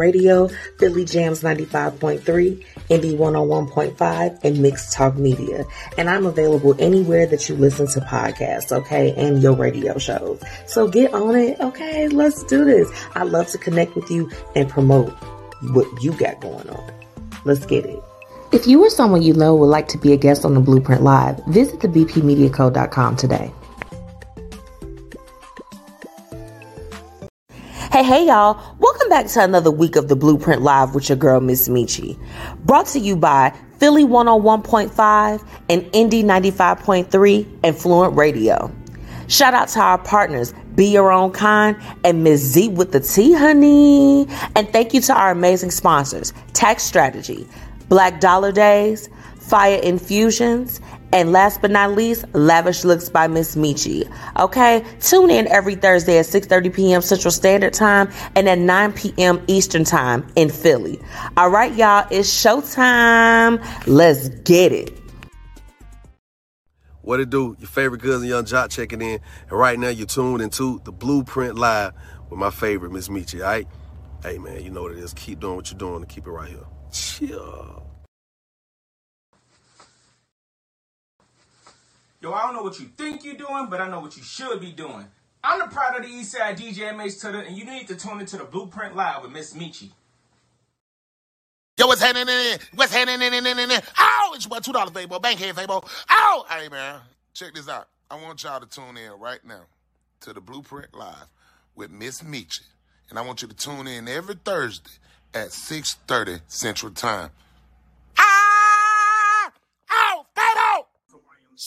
Radio, Philly Jams 95.3, Indie 101.5, and Mixed Talk Media. And I'm available anywhere that you listen to podcasts, okay, and your radio shows. So get on it, okay? Let's do this. I love to connect with you and promote what you got going on. Let's get it. If you or someone you know would like to be a guest on the Blueprint Live, visit thebpmediaco.com today. Hey, y'all. Welcome back to another week of the Blueprint Live with your girl, Miss Michi. Brought to you by Philly 101.5 and Indy 95.3 and Fluent Radio. Shout out to our partners, Be Your Own Kind and Miss Z with the T, honey. And thank you to our amazing sponsors, Tax Strategy, Black Dollar Days, Fire Infusions, and last but not least, Lavish Looks by Miss Michi. Okay, tune in every Thursday at 6:30 p.m. Central Standard Time and at 9 p.m. Eastern Time in Philly. All right, y'all, it's showtime. Let's get it. What it do? Your favorite cousin Young Joc checking in, and right now you're tuned into the Blueprint Live with my favorite Miss Michi. All right, hey man, you know what it is. Keep doing what you're doing and keep it right here. Chill. Yo, I don't know what you think you're doing, but I know what you should be doing. I'm the pride of the Eastside DJ MH Tutter, and you need to tune into the Blueprint Live with Miss Michi. Yo, what's happening? in What's happening? in in in Ow! It's your boy, two dollar Fabo, Bankhead Fabo. Ow! Hey man, check this out. I want y'all to tune in right now to the Blueprint Live with Miss Michi, and I want you to tune in every Thursday at 6:30 Central Time. Ah! Ow!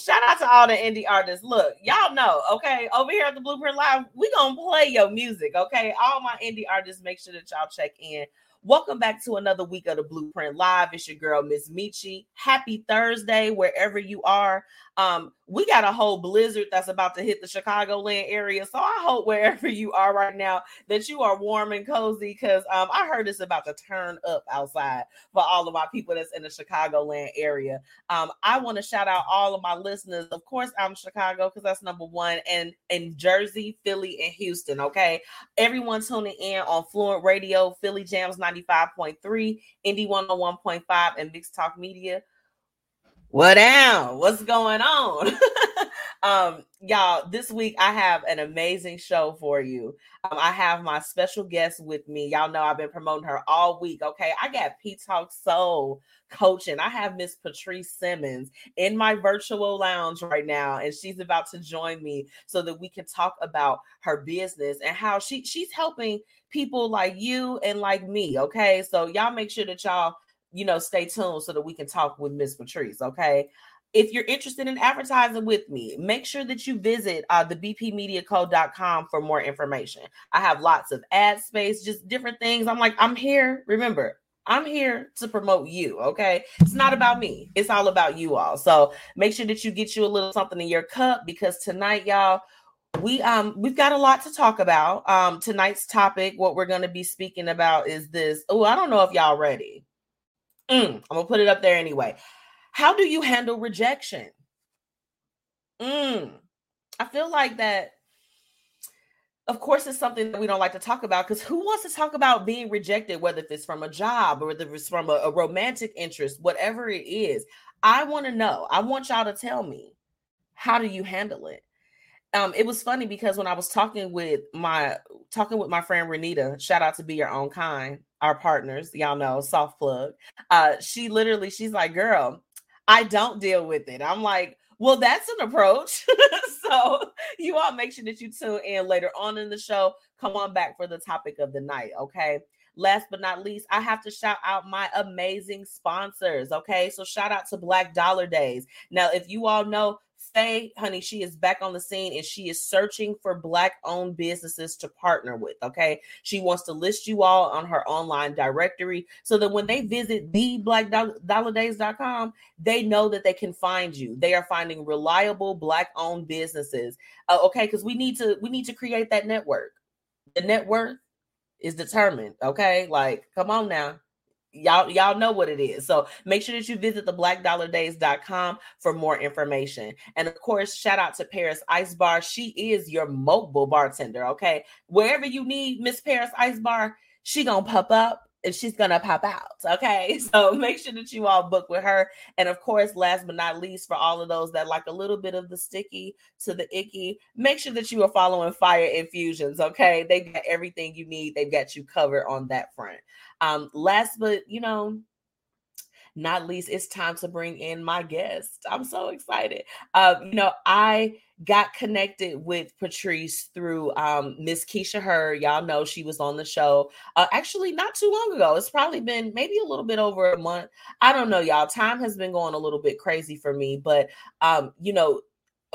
Shout out to all the indie artists. Look, y'all know, okay, over here at the Blueprint Live, we gonna play your music, okay? All my indie artists, make sure that y'all check in. Welcome back to another week of the Blueprint Live. It's your girl, Miss Michi. Happy Thursday, wherever you are. Um, we got a whole blizzard that's about to hit the Chicagoland area. So I hope wherever you are right now that you are warm and cozy because um, I heard it's about to turn up outside for all of my people that's in the Chicagoland area. Um, I want to shout out all of my listeners. Of course, I'm Chicago because that's number one, and in Jersey, Philly, and Houston. Okay, everyone tuning in on Fluent Radio, Philly Jams 95.3, Indie 101.5, and Mixed Talk Media what down? What's going on? um, y'all, this week I have an amazing show for you. Um, I have my special guest with me. Y'all know I've been promoting her all week. Okay, I got P Talk Soul coaching. I have Miss Patrice Simmons in my virtual lounge right now, and she's about to join me so that we can talk about her business and how she she's helping people like you and like me. Okay, so y'all make sure that y'all you know, stay tuned so that we can talk with Miss Patrice. Okay. If you're interested in advertising with me, make sure that you visit uh, the bpmediaco.com for more information. I have lots of ad space, just different things. I'm like, I'm here. Remember, I'm here to promote you. Okay. It's not about me, it's all about you all. So make sure that you get you a little something in your cup because tonight, y'all, we um we've got a lot to talk about um tonight's topic what we're going to be speaking about is this oh i don't know if y'all ready Mm, I'm gonna put it up there anyway. How do you handle rejection? Mm, I feel like that. Of course, it's something that we don't like to talk about because who wants to talk about being rejected, whether it's from a job or whether it's from a, a romantic interest, whatever it is? I want to know. I want y'all to tell me how do you handle it? um, it was funny because when I was talking with my talking with my friend Renita, shout out to Be Your Own Kind, our partners, y'all know, soft plug. Uh, she literally, she's like, "Girl, I don't deal with it." I'm like, "Well, that's an approach." so you all make sure that you tune in later on in the show. Come on back for the topic of the night, okay? Last but not least, I have to shout out my amazing sponsors. Okay. So shout out to Black Dollar Days. Now, if you all know, Faye, honey, she is back on the scene and she is searching for black owned businesses to partner with. Okay. She wants to list you all on her online directory so that when they visit the blackdollardays.com, they know that they can find you. They are finding reliable black owned businesses. Uh, okay. Cause we need to, we need to create that network. The net worth is determined. Okay. Like, come on now y'all y'all know what it is. So make sure that you visit the blackdollardays.com for more information. And of course shout out to paris ice bar. She is your mobile bartender okay? Wherever you need miss paris ice bar she gonna pop up and she's gonna pop out. Okay, so make sure that you all book with her. And of course, last but not least, for all of those that like a little bit of the sticky to the icky, make sure that you are following Fire Infusions. Okay, they got everything you need. They've got you covered on that front. Um, last but you know not least, it's time to bring in my guest. I'm so excited. Uh, you know, I got connected with Patrice through um, Miss Keisha Her. Y'all know she was on the show uh, actually not too long ago. It's probably been maybe a little bit over a month. I don't know, y'all. Time has been going a little bit crazy for me, but um, you know,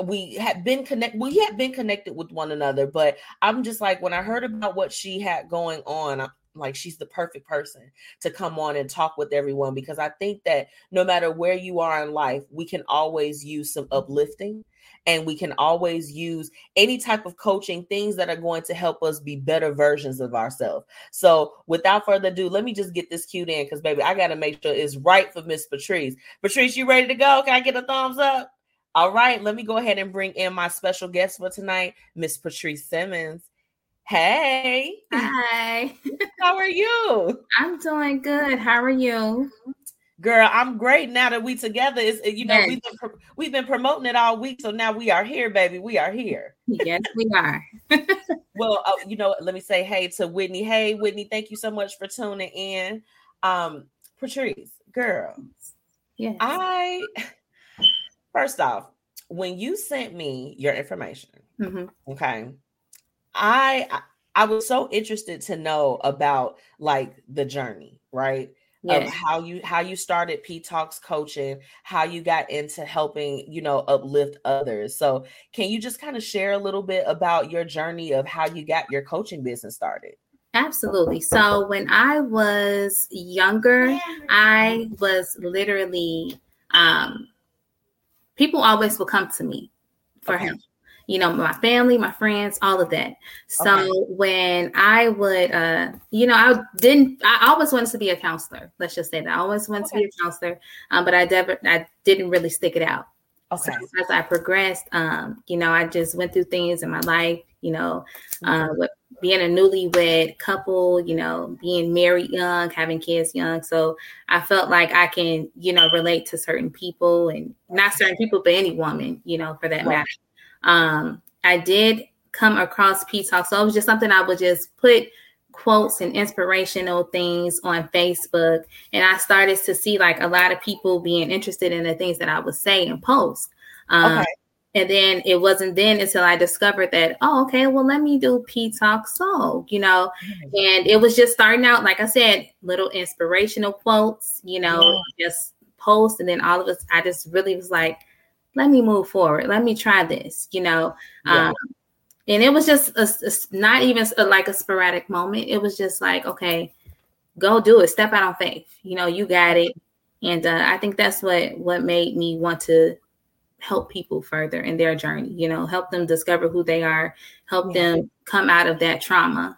we had been connected we had been connected with one another but i'm just like when i heard about what she had going on like she's the perfect person to come on and talk with everyone because I think that no matter where you are in life, we can always use some uplifting and we can always use any type of coaching things that are going to help us be better versions of ourselves. So, without further ado, let me just get this cued in because, baby, I got to make sure it's right for Miss Patrice. Patrice, you ready to go? Can I get a thumbs up? All right, let me go ahead and bring in my special guest for tonight, Miss Patrice Simmons. Hey. Hi. How are you? I'm doing good. How are you? Girl, I'm great now that we together. Is you know yes. we've been we've been promoting it all week, so now we are here, baby. We are here. Yes, we are. well, uh, you know, let me say hey to Whitney. Hey, Whitney, thank you so much for tuning in. Um, Patrice, girl, yeah. I first off, when you sent me your information, mm-hmm. okay, I I was so interested to know about like the journey, right? Yes. Of how you how you started P Talks coaching, how you got into helping, you know, uplift others. So, can you just kind of share a little bit about your journey of how you got your coaching business started? Absolutely. So, when I was younger, I was literally um people always would come to me for okay. help you know, my family, my friends, all of that. So okay. when I would, uh, you know, I didn't, I always wanted to be a counselor. Let's just say that I always wanted okay. to be a counselor, um, but I never, I didn't really stick it out. Okay. So as I progressed, um, you know, I just went through things in my life, you know, uh, mm-hmm. with being a newlywed couple, you know, being married young, having kids young. So I felt like I can, you know, relate to certain people and not certain people, but any woman, you know, for that matter. Um, I did come across P Talk, so it was just something I would just put quotes and inspirational things on Facebook, and I started to see like a lot of people being interested in the things that I would say and post. Um, okay. And then it wasn't then until I discovered that, oh, okay, well, let me do P Talk So, you know, mm-hmm. and it was just starting out, like I said, little inspirational quotes, you know, yeah. just post. And then all of us, I just really was like, let me move forward. Let me try this, you know. Yeah. Um, and it was just a, a, not even a, like a sporadic moment. It was just like, okay, go do it. Step out on faith. You know, you got it. And uh, I think that's what what made me want to help people further in their journey. You know, help them discover who they are, help yeah. them come out of that trauma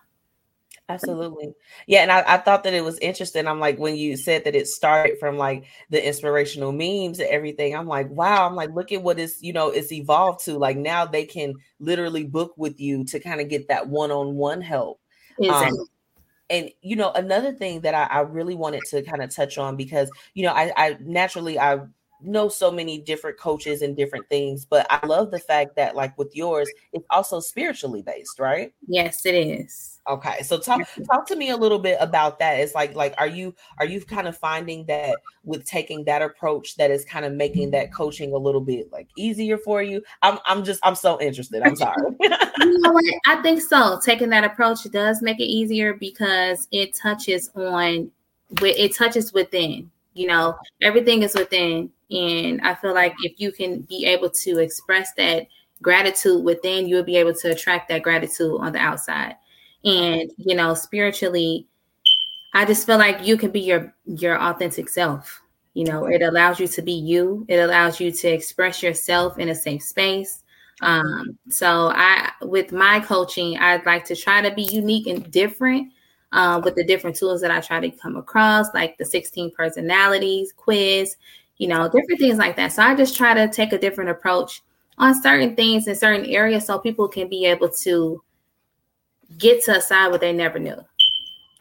Absolutely. Yeah. And I, I, thought that it was interesting. I'm like, when you said that it started from like the inspirational memes and everything, I'm like, wow, I'm like, look at what is, you know, it's evolved to. Like now they can literally book with you to kind of get that one on one help. Exactly. Um, and you know, another thing that I, I really wanted to kind of touch on because you know, I, I naturally I know so many different coaches and different things, but I love the fact that like with yours, it's also spiritually based, right? Yes, it is. Okay, so talk talk to me a little bit about that. It's like like are you are you kind of finding that with taking that approach that is kind of making that coaching a little bit like easier for you? I'm I'm just I'm so interested. I'm sorry. you know what? I think so. Taking that approach does make it easier because it touches on it touches within. You know, everything is within, and I feel like if you can be able to express that gratitude within, you'll be able to attract that gratitude on the outside. And you know spiritually i just feel like you can be your your authentic self. You know it allows you to be you. It allows you to express yourself in a safe space. Um so i with my coaching i'd like to try to be unique and different uh, with the different tools that i try to come across like the 16 personalities quiz you know different things like that so i just try to take a different approach on certain things in certain areas so people can be able to get to a side what they never knew.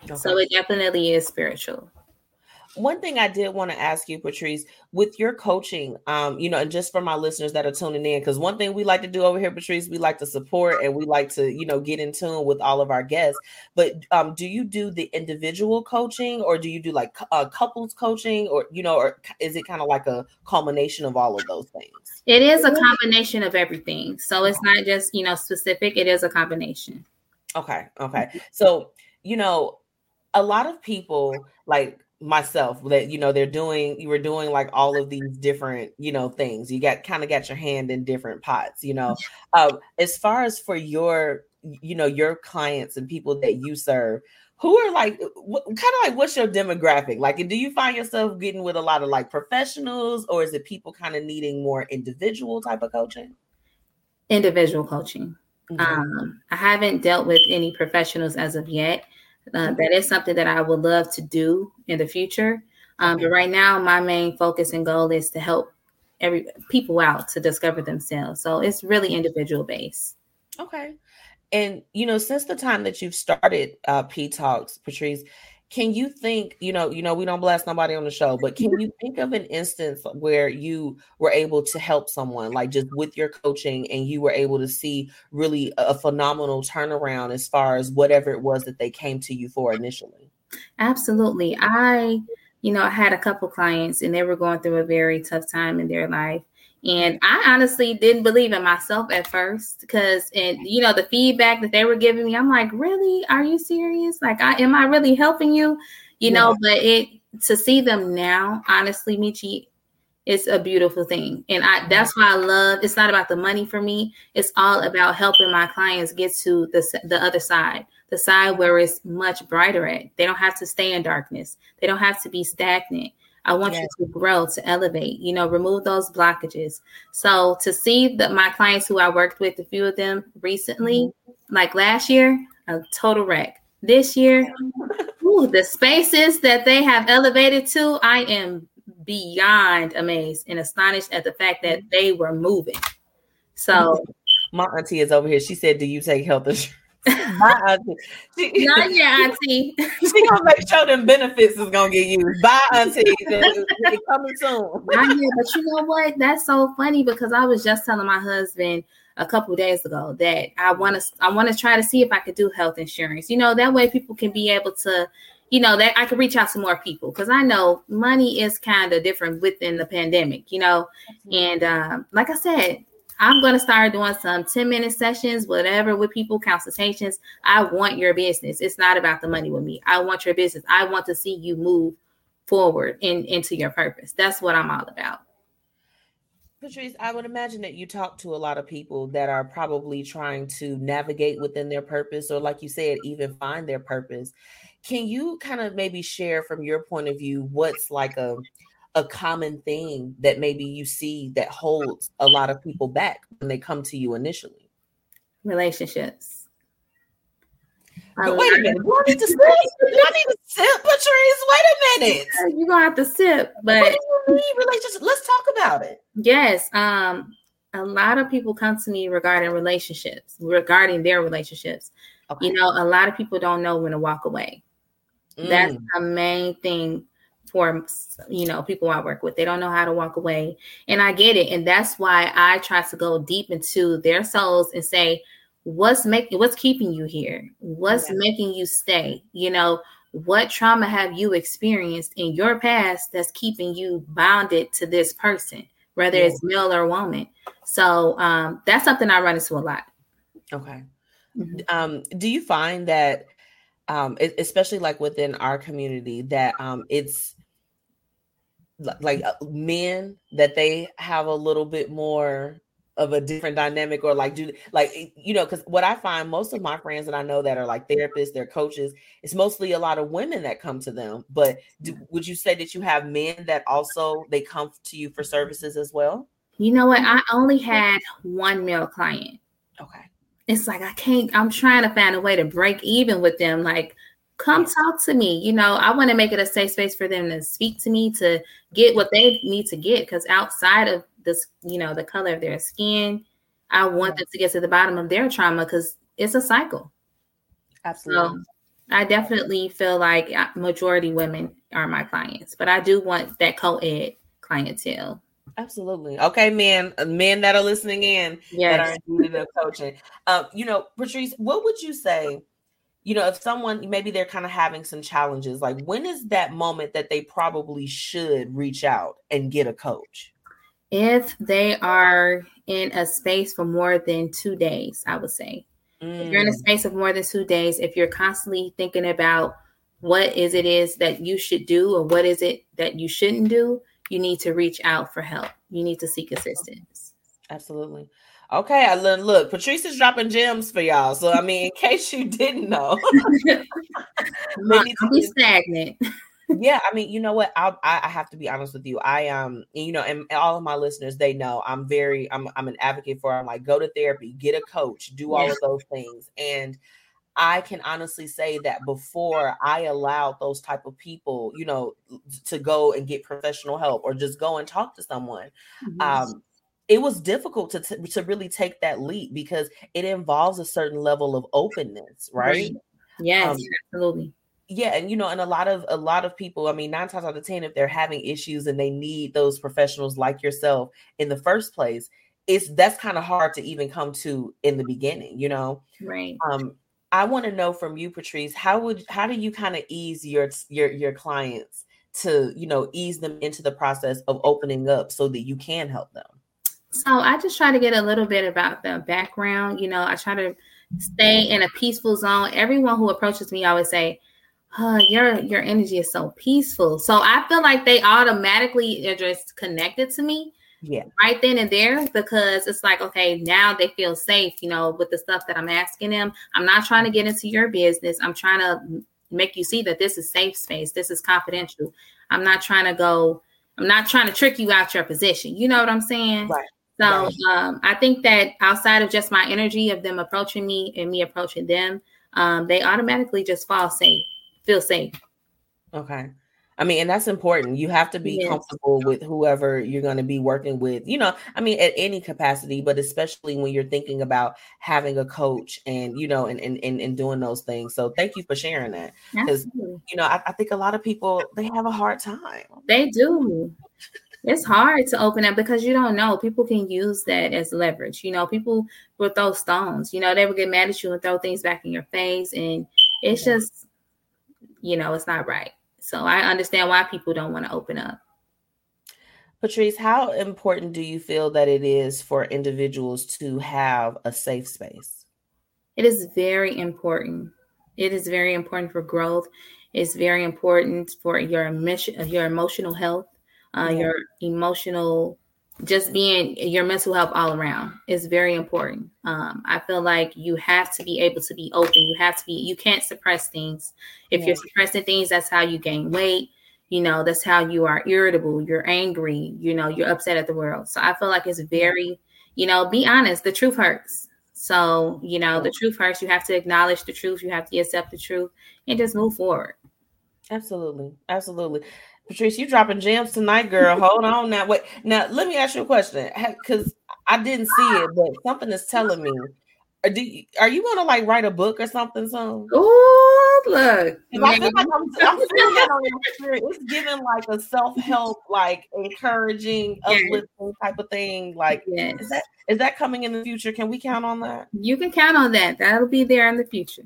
Okay. So it definitely is spiritual one thing I did want to ask you, Patrice, with your coaching, um, you know, and just for my listeners that are tuning in, because one thing we like to do over here, Patrice, we like to support and we like to, you know, get in tune with all of our guests. But um, do you do the individual coaching, or do you do like uh, couples coaching, or you know, or is it kind of like a culmination of all of those things? It is a combination of everything. So it's not just you know specific. It is a combination. Okay. Okay. So you know, a lot of people like myself that you know they're doing you were doing like all of these different you know things. You got kind of got your hand in different pots you know. Um as far as for your you know your clients and people that you serve who are like what, kind of like what's your demographic? Like do you find yourself getting with a lot of like professionals or is it people kind of needing more individual type of coaching? Individual coaching. Mm-hmm. um i haven't dealt with any professionals as of yet uh, that is something that I would love to do in the future. Um, But right now, my main focus and goal is to help every people out to discover themselves. So it's really individual based. Okay. And you know, since the time that you've started uh, P Talks, Patrice, can you think you know you know we don't blast nobody on the show but can you think of an instance where you were able to help someone like just with your coaching and you were able to see really a phenomenal turnaround as far as whatever it was that they came to you for initially? Absolutely. I you know i had a couple clients and they were going through a very tough time in their life and I honestly didn't believe in myself at first because, and you know, the feedback that they were giving me, I'm like, really? Are you serious? Like, I, am I really helping you? You yeah. know, but it to see them now, honestly, Michi, it's a beautiful thing. And I that's why I love it's not about the money for me. It's all about helping my clients get to the the other side, the side where it's much brighter at. They don't have to stay in darkness. They don't have to be stagnant. I want yes. you to grow, to elevate, you know, remove those blockages. So to see that my clients who I worked with, a few of them recently, mm-hmm. like last year, a total wreck. This year, ooh, the spaces that they have elevated to, I am beyond amazed and astonished at the fact that they were moving. So my auntie is over here. She said, Do you take health insurance? My auntie. She, Not your auntie. she gonna make sure them benefits is gonna get used. Bye, auntie. It's coming soon. Not yet, but you know what? That's so funny because I was just telling my husband a couple days ago that I want to I want to try to see if I could do health insurance. You know, that way people can be able to, you know, that I could reach out to more people because I know money is kind of different within the pandemic, you know. And um, like I said, I'm going to start doing some 10 minute sessions, whatever, with people, consultations. I want your business. It's not about the money with me. I want your business. I want to see you move forward in, into your purpose. That's what I'm all about. Patrice, I would imagine that you talk to a lot of people that are probably trying to navigate within their purpose, or like you said, even find their purpose. Can you kind of maybe share from your point of view what's like a a common thing that maybe you see that holds a lot of people back when they come to you initially? Relationships. But wait a minute. I need to sip? I need to sip, Patrice? Wait a minute. You're gonna have to sip, but what do you mean relationships? Let's talk about it. Yes. Um, a lot of people come to me regarding relationships, regarding their relationships. Okay. You know, a lot of people don't know when to walk away. Mm. That's the main thing for you know people I work with. They don't know how to walk away, and I get it, and that's why I try to go deep into their souls and say, what's making what's keeping you here? What's yeah. making you stay? You know, what trauma have you experienced in your past that's keeping you bounded to this person, whether yeah. it's male or woman? So um, that's something I run into a lot. Okay. Mm-hmm. Um, do you find that um, especially like within our community that um, it's like uh, men that they have a little bit more of a different dynamic or like do like you know because what i find most of my friends that i know that are like therapists they're coaches it's mostly a lot of women that come to them. But do, would you say that you have men that also they come to you for services as well? You know what? I only had one male client. Okay. It's like i can't i'm trying to find a way to break even with them like come talk to me. You know, I want to make it a safe space for them to speak to me to get what they need to get. Because outside of this, you know, the color of their skin, I want them to get to the bottom of their trauma because it's a cycle. Absolutely. So I definitely feel like uh, majority women are my clients, but I do want that co-ed clientele. Absolutely. Okay, men, uh, men that are listening in yes. that are in the coaching. Um, you know, Patrice, what would you say? You know, if someone maybe they're kind of having some challenges, like when is that moment that they probably should reach out and get a coach? If they are in a space for more than two days, I would say. Mm. If you're in a mm. space of more than two days, if you're constantly thinking about what is it is that you should do or what is it that you shouldn't do, you need to reach out for help. You need to seek assistance. Absolutely. Okay, I learned. Look, Patrice is dropping gems for y'all. So I mean, in case you didn't know, don't be stagnant. yeah, I mean, you know what? I, I have to be honest with you. I um, you know, and all of my listeners, they know I'm very, I'm, I'm an advocate for. I'm like, go to therapy, get a coach, do all yeah. of those things, and I can honestly say that before I allowed those type of people, you know, to go and get professional help or just go and talk to someone, mm-hmm. um, it was difficult to t- to really take that leap because it involves a certain level of openness, right? Yes, um, absolutely. yeah and you know and a lot of a lot of people i mean nine times out of ten if they're having issues and they need those professionals like yourself in the first place it's that's kind of hard to even come to in the beginning you know? Right. Um i want to know from you patrice how would how do you kind of ease your your your clients to you know ease them into the process of opening up so that you can help them so i just try to get a little bit about the background you know i try to stay in a peaceful zone everyone who approaches me always say oh, your your energy is so peaceful. So I feel like they automatically are just connected to me. Yeah. Right then and there, because it's like, okay, now they feel safe, you know, with the stuff that I'm asking them. I'm not trying to get into your business. I'm trying to make you see that this is safe space. This is confidential. I'm not trying to go, I'm not trying to trick you out your position. You know what I'm saying? Right. So. Um, I think that outside of just my energy of them approaching me and me approaching them, um, they automatically just fall safe feel safe. Okay. I mean, and that's important. You have to be yes. comfortable with whoever you're going to be working with. You know, I mean, at any capacity, but especially when you're thinking about having a coach and you know, and and and, and doing those things. So, thank you for sharing that because you know, I, I think a lot of people they have a hard time. They do. It's hard to open up because you don't know. People can use that as leverage. You know, people will throw stones. You know, they will get mad at you and throw things back in your face, and it's yeah. just you know, it's not right. So I understand why people don't want to open up. Patrice, how important do you feel that it is for individuals to have a safe space? It is very important. It is very important for growth. It's very important for your mission, your emotional health, uh, yeah. your emotional just being your mental health all around is very important. Um, I feel like you have to be able to be open. You have to be, you can't suppress things. If yeah. you're suppressing things, that's how you gain weight. You know, that's how you are irritable, you're angry, you know, you're upset at the world. So I feel like it's very, you know, be honest, the truth hurts. So, you know, the truth hurts. You have to acknowledge the truth, you have to accept the truth and just move forward. Absolutely. Absolutely. Patrice, you dropping gems tonight, girl. Hold on now. Wait, now let me ask you a question because I didn't see it, but something is telling me. Are, you, are you gonna like write a book or something soon? Oh, look! I feel like I'm, I'm feeling that on your spirit. It's giving like a self help, like encouraging, uplifting type of thing. Like, yes. is that is that coming in the future? Can we count on that? You can count on that. That'll be there in the future.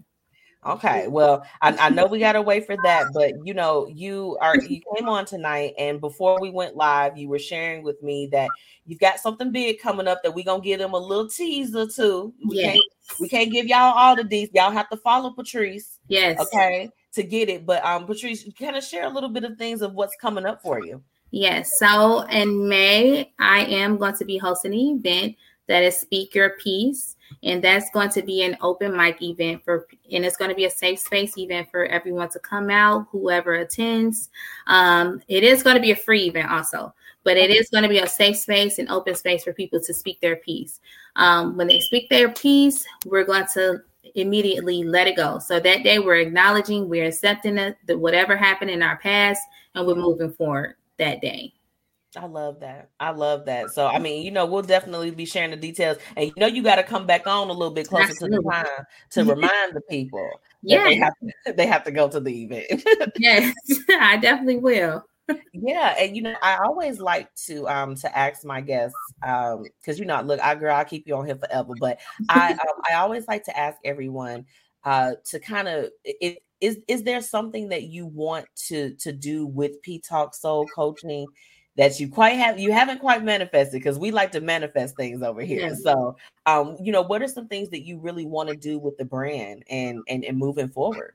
Okay, well, I, I know we got to wait for that, but you know, you are you came on tonight, and before we went live, you were sharing with me that you've got something big coming up that we're gonna give them a little teaser to. We yes. can't we can't give y'all all the these. Y'all have to follow Patrice. Yes. Okay, to get it. But um, Patrice, kind of share a little bit of things of what's coming up for you. Yes. So in May, I am going to be hosting an event that is Speak Your Piece and that's going to be an open mic event for and it's going to be a safe space event for everyone to come out whoever attends. Um, it is going to be a free event also but it is going to be a safe space and open space for people to speak their piece. Um, when they speak their piece we're going to immediately let it go. So that day we're acknowledging we're accepting the whatever happened in our past and we're moving forward that day I love that. I love that. So I mean, you know, we'll definitely be sharing the details, and you know, you got to come back on a little bit closer Absolutely. to the time to remind the people. Yeah, they have to, they have to go to the event. yes, I definitely will. yeah, and you know, I always like to um to ask my guests um because you know, look, I girl, I keep you on here forever, but I um, I always like to ask everyone uh to kind of is is there something that you want to to do with P Talk Soul Coaching that you quite have you haven't quite manifested because we like to manifest things over here. Yeah. So um, you know, what are some things that you really want to do with the brand and and, and moving forward?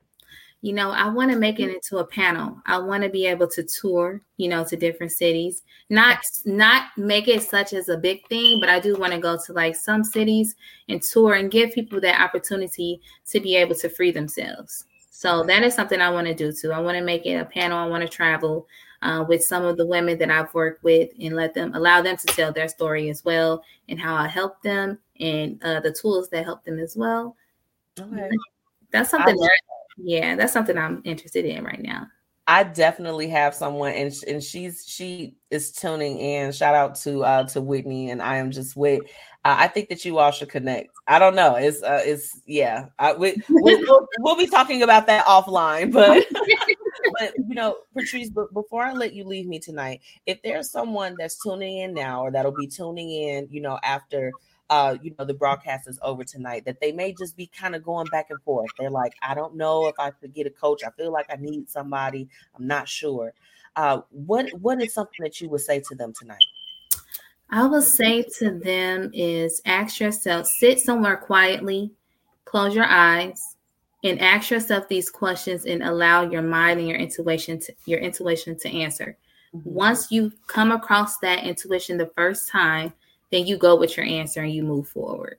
You know, I want to make it into a panel. I want to be able to tour, you know, to different cities. Not not make it such as a big thing, but I do want to go to like some cities and tour and give people that opportunity to be able to free themselves. So that is something I want to do too. I want to make it a panel. I want to travel uh, with some of the women that I've worked with and let them allow them to tell their story as well and how I help them and uh, the tools that help them as well. Okay. That's something that, yeah, that's something I'm interested in right now. I definitely have someone, and and she's she is tuning in. Shout out to uh to Whitney, and I am just with. Uh, I think that you all should connect. I don't know. It's uh it's yeah. I, we, we'll, we'll be talking about that offline, but but you know, Patrice, but before I let you leave me tonight, if there's someone that's tuning in now or that'll be tuning in, you know, after uh, you know, the broadcast is over tonight, that they may just be kind of going back and forth. They're like, I don't know if I could get a coach. I feel like I need somebody. I'm not sure. Uh, what what is something that you would say to them tonight? I will say to them is ask yourself, sit somewhere quietly, close your eyes, and ask yourself these questions and allow your mind and your intuition to your intuition to answer. Mm-hmm. Once you come across that intuition the first time, then you go with your answer and you move forward.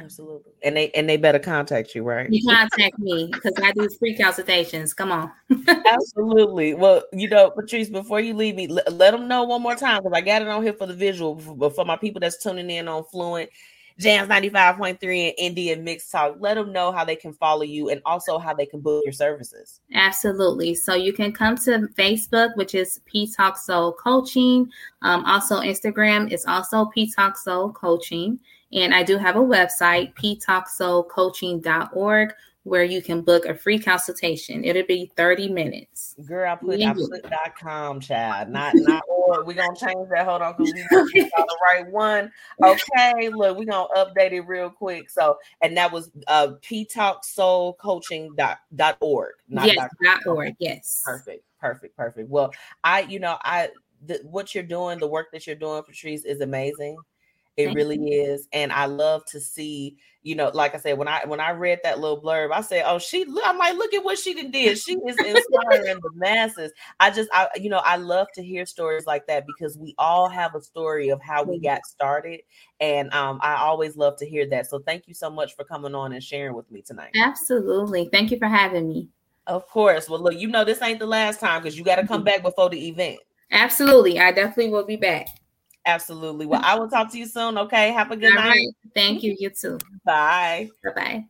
Absolutely. And they and they better contact you, right? You contact me because I do free consultations. Come on. Absolutely. Well, you know, Patrice, before you leave me, let, let them know one more time because I got it on here for the visual, but for my people that's tuning in on Fluent Jams 95.3 and Indian Mix Talk. Let them know how they can follow you and also how they can book your services. Absolutely. So you can come to Facebook, which is P Talk Soul Coaching. Um, also, Instagram is also P Talk Soul Coaching. And I do have a website, ptalksoulcoaching.org, where you can book a free consultation. It'll be 30 minutes. Girl, I put yeah. I put dot com child, not not or we're gonna change that. Hold on, because we got the right one. Okay, look, we're gonna update it real quick. So and that was uh ptalksoulcoaching dot dot org. yes, dot, dot org, yes. Perfect, perfect, perfect. Well, I you know, I the, what you're doing, the work that you're doing, Patrice, is amazing. It Thank really you. is. And I love to see, you know, like I said, when I when I read that little blurb, I said, Oh, she I'm like, look at what she did. She is inspiring the masses. I just I you know, I love to hear stories like that because we all have a story of how we got started. And um, I always love to hear that. So thank you so much for coming on and sharing with me tonight. Absolutely. Thank you for having me. Of course. Well, look, you know this ain't the last time because you got to come mm-hmm. back before the event. Absolutely. I definitely will be back. Absolutely. Well, I will talk to you soon. Okay. Have a good All night. Right. Thank you. You too. Bye. Bye bye.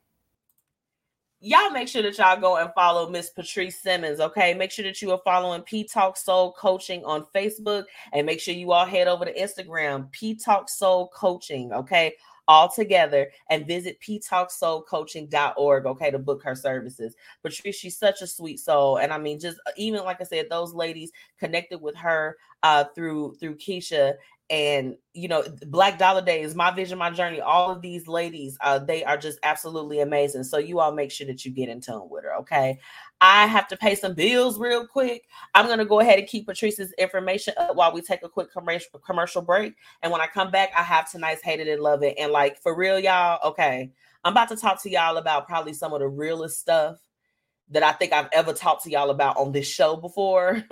Y'all make sure that y'all go and follow Miss Patrice Simmons. Okay. Make sure that you are following P Talk Soul Coaching on Facebook and make sure you all head over to Instagram, P Talk Soul Coaching. Okay all together and visit ptalksoulcoaching.org, okay, to book her services. Patrice, she's such a sweet soul. And I mean, just even like I said, those ladies connected with her uh through through Keisha and you know black dollar days my vision my journey all of these ladies uh they are just absolutely amazing. So you all make sure that you get in tune with her okay? I have to pay some bills real quick. I'm going to go ahead and keep patrice's information up while we take a quick commercial commercial break. And when i come back i have tonight's hated and love it. And like for real y'all okay i'm about to talk to y'all about probably some of the realest stuff that I think I've ever talked to y'all about on this show before.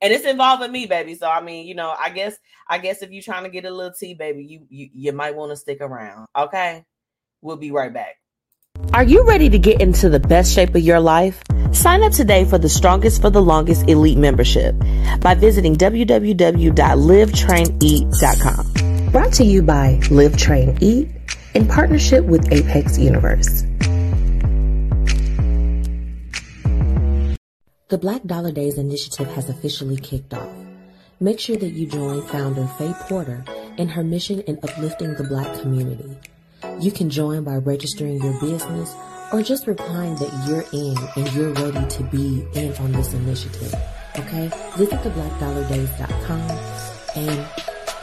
and it's involving me, baby. So I mean, you know, I guess I guess if you're trying to get a little tea, baby, you you, you might want to stick around. Okay? We'll be right back. Are you ready to get into the best shape of your life? Sign up today for the strongest for the longest elite membership by visiting www.livetraineat.com. Brought to you by Live Train Eat in partnership with Apex Universe. The Black Dollar Days initiative has officially kicked off. make sure that you join founder Faye Porter in her mission in uplifting the black community. You can join by registering your business or just replying that you're in and you're ready to be in on this initiative. Okay? Visit theblackdollardays.com and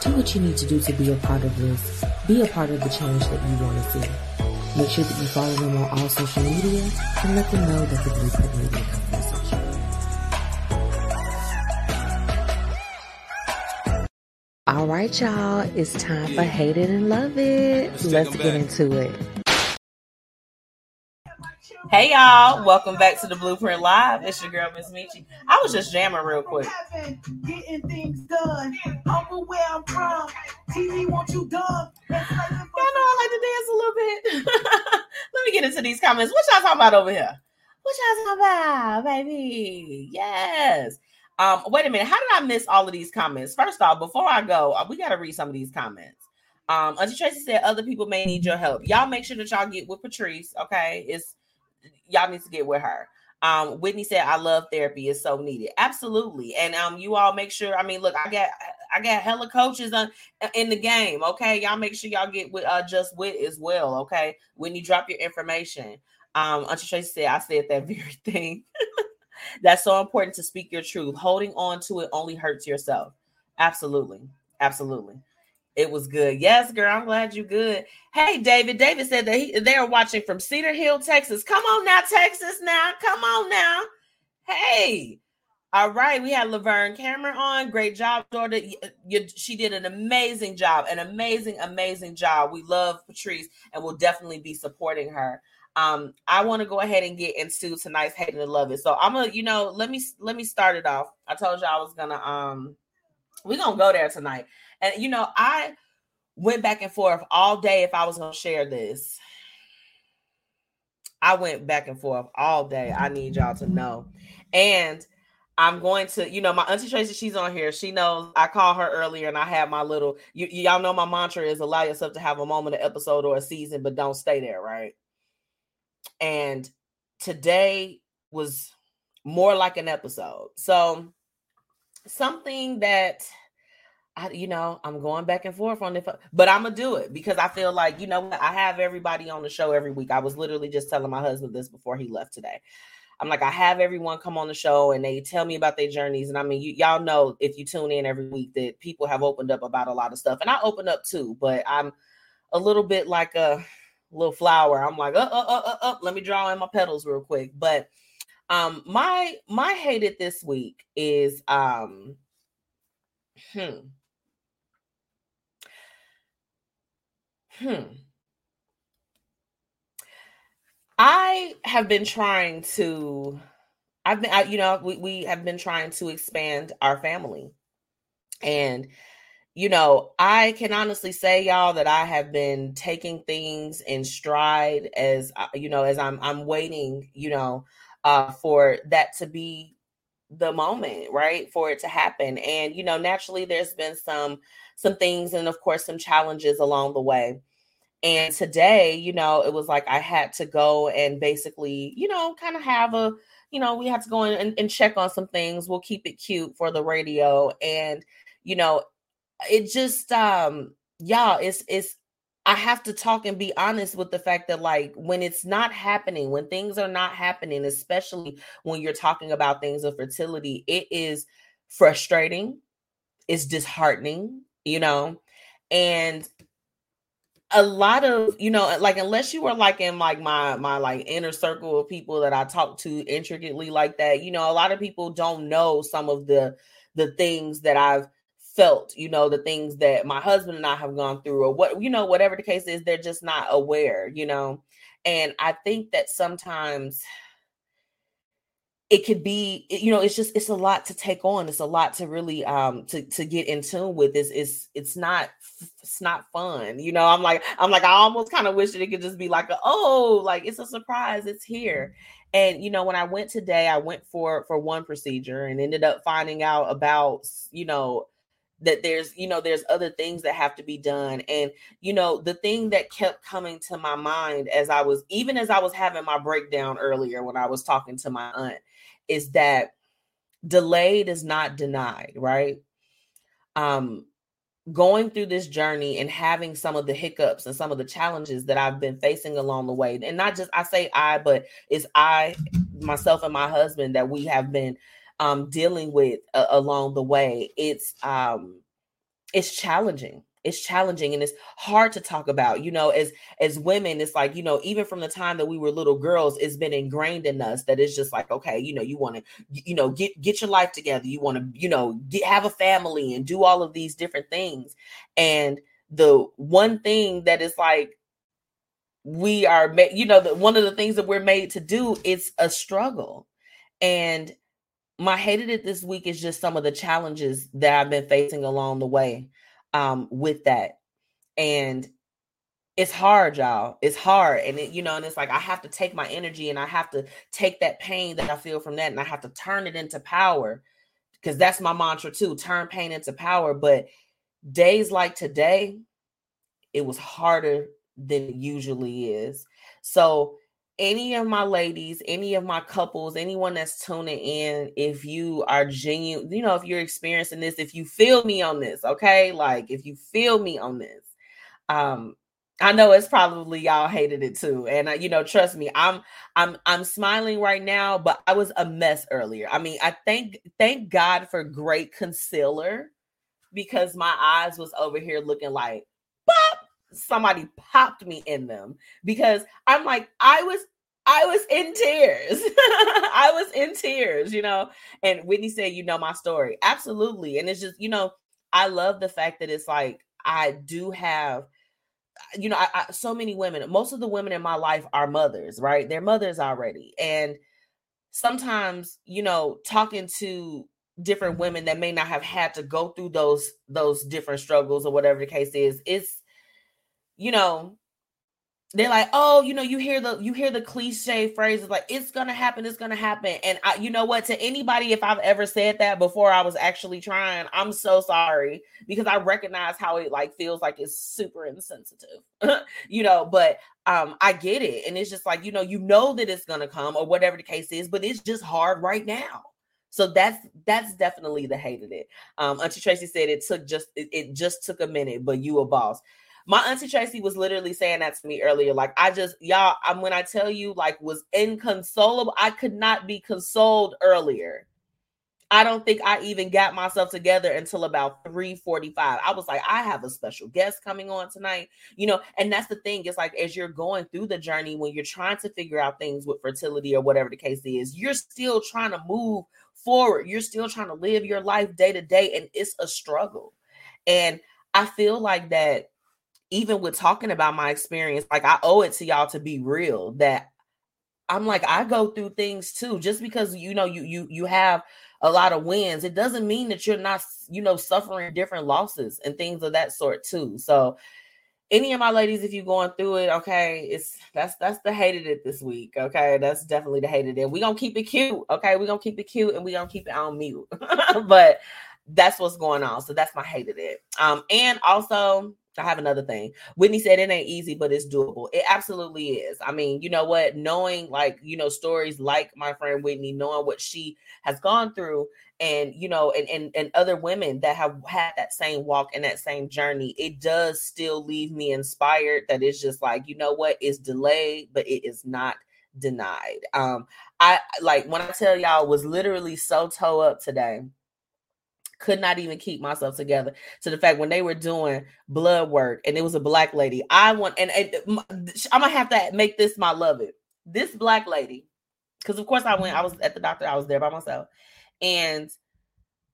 do what you need to do to be a part of this. Be a part of the change that you want to see. Make sure that you follow them on all social media and let them know that the Blueprint Media has messaged you. All right, y'all. It's time for Hate It and Love It. Let's Let's, get into it. Hey y'all, welcome back to the Blueprint Live. It's your girl Miss Michi. I was just jamming real quick. Getting things done. Where I'm from. TV want you done. Y'all know I like to dance a little bit. Let me get into these comments. What y'all talking about over here? What y'all talking about, baby? Yes. Um, wait a minute. How did I miss all of these comments? First off, before I go, uh, we got to read some of these comments. Um, Auntie Tracy said other people may need your help. Y'all make sure that y'all get with Patrice. Okay, it's y'all need to get with her. Um, Whitney said, "I love therapy; it's so needed." Absolutely, and um, you all make sure. I mean, look, I got I got hella coaches on in the game. Okay, y'all make sure y'all get with uh just with as well. Okay, when you drop your information. Um, Auntie Tracy said, "I said that very thing." That's so important to speak your truth. Holding on to it only hurts yourself. Absolutely, absolutely. It was good. Yes, girl. I'm glad you good. Hey, David. David said that he, they're watching from Cedar Hill, Texas. Come on now, Texas. Now, come on now. Hey. All right, we had Laverne Cameron on. Great job, daughter. She did an amazing job, an amazing, amazing job. We love Patrice, and we'll definitely be supporting her. Um, I want to go ahead and get into tonight's hating and love it. So I'm gonna, you know, let me let me start it off. I told you I was gonna um, we're gonna go there tonight. And you know, I went back and forth all day if I was gonna share this. I went back and forth all day. I need y'all to know. And I'm going to, you know, my auntie Tracy, she's on here. She knows I called her earlier and I had my little, you, y'all know my mantra is allow yourself to have a moment, an episode, or a season, but don't stay there, right? And today was more like an episode. So something that I, you know, I'm going back and forth on it, but I'm gonna do it because I feel like, you know, what, I have everybody on the show every week. I was literally just telling my husband this before he left today. I'm like, I have everyone come on the show and they tell me about their journeys. And I mean, you, y'all know if you tune in every week that people have opened up about a lot of stuff, and I open up too. But I'm a little bit like a little flower. I'm like, uh, uh, uh, uh, uh, let me draw in my petals real quick. But um, my my hated this week is um, hmm. Hmm. I have been trying to, I've been, I, you know, we, we have been trying to expand our family. And, you know, I can honestly say, y'all, that I have been taking things in stride as, uh, you know, as I'm, I'm waiting, you know, uh, for that to be the moment, right? For it to happen. And, you know, naturally there's been some, some things and of course some challenges along the way. And today, you know, it was like I had to go and basically, you know, kind of have a, you know, we had to go in and, and check on some things. We'll keep it cute for the radio. And, you know, it just um y'all, it's it's I have to talk and be honest with the fact that like when it's not happening, when things are not happening, especially when you're talking about things of fertility, it is frustrating, it's disheartening, you know, and a lot of you know like unless you were like in like my my like inner circle of people that i talk to intricately like that you know a lot of people don't know some of the the things that i've felt you know the things that my husband and i have gone through or what you know whatever the case is they're just not aware you know? And i think that sometimes it could be you know it's just it's a lot to take on. It's a lot to really um to to get in tune with. It's it's it's not it's not fun you know? I'm like i'm like i almost kind of wish that it could just be like a, oh like it's a surprise. It's here. And you know when i went today i went for for one procedure and ended up finding out about you know that there's you know there's other things that have to be done. And you know the thing that kept coming to my mind as i was even as i was having my breakdown earlier when i was talking to my aunt is that delayed is not denied right? Um going through this journey and having some of the hiccups and some of the challenges that I've been facing along the way, and not just I say I, but it's I, myself, and my husband that we have been um, dealing with uh, along the way. It's um, it's challenging. It's challenging and it's hard to talk about you know as as women it's like you know even from the time that we were little girls it's been ingrained in us that it's just like okay you know you want to you know get get your life together. You want to you know get, have a family and do all of these different things. And the one thing that is like we are you know the, one of the things that we're made to do it's a struggle. And my hated it this week is just some of the challenges that I've been facing along the way um, with that. And it's hard, y'all. It's hard. And it, you know, and it's like I have to take my energy and I have to take that pain that I feel from that and I have to turn it into power because that's my mantra too turn pain into power. But days like today, it was harder than it usually is. So any of my ladies, any of my couples, anyone that's tuning in, if you are genuine, you know, if you're experiencing this, if you feel me on this, okay, like if you feel me on this, um, I know it's probably y'all hated it too, and uh, you know, trust me, I'm I'm I'm smiling right now, but I was a mess earlier. I mean, I thank thank God for great concealer because my eyes was over here looking like pop somebody popped me in them because I'm like, I was I was in tears. I was in tears, you know. And Whitney said, You know my story. Absolutely. And it's just, you know, I love the fact that it's like I do have, you know, I, I, so many women, most of the women in my life are mothers, right? They're mothers already. And sometimes, you know, talking to different women that may not have had to go through those those different struggles or whatever the case is, it's you know, they're like, oh, you know, you hear the you hear the cliche phrases like it's gonna happen, it's gonna happen. And I, you know what, to anybody, if I've ever said that before I was actually trying, I'm so sorry because I recognize how it like feels like it's super insensitive, you know, but um I get it. And it's just like, you know, you know that it's gonna come or whatever the case is, but it's just hard right now. So that's that's definitely the hate of it. Um, Auntie Tracy said it took just it, it just took a minute, but you a boss my auntie Tracy was literally saying that to me earlier. Like, I just, y'all, I'm when I tell you, like, was inconsolable, I could not be consoled earlier. I don't think I even got myself together until about 3:45. I was like, I have a special guest coming on tonight, you know, and that's the thing. It's like as you're going through the journey, when you're trying to figure out things with fertility or whatever the case is, you're still trying to move forward. You're still trying to live your life day to day, and it's a struggle. And I feel like that even with talking about my experience, like I owe it to y'all to be real that I'm like I go through things too. Just because you know you you you have a lot of wins, it doesn't mean that you're not you know suffering different losses and things of that sort too. So any of my ladies, if you're going through it, okay, it's that's that's the hated it this week. Okay, that's definitely the hated it. We're gonna keep it cute. Okay, we're gonna keep it cute and we're gonna keep it on mute. but that's what's going on. So that's my hated it. Um, and also I have another thing. Whitney said it ain't easy, but it's doable. It absolutely is. I mean, you know what? Knowing like, you know, stories like my friend Whitney, knowing what she has gone through and you know, and and, and other women that have had that same walk and that same journey, it does still leave me inspired that it's just like, you know what, it's delayed, but it is not denied. Um, I like when I tell y'all was literally so toe up today could not even keep myself together to the fact when they were doing blood work and it was a black lady i want and, and i'm gonna have to make this my love it. This black lady because of course i went i was at the doctor i was there by myself and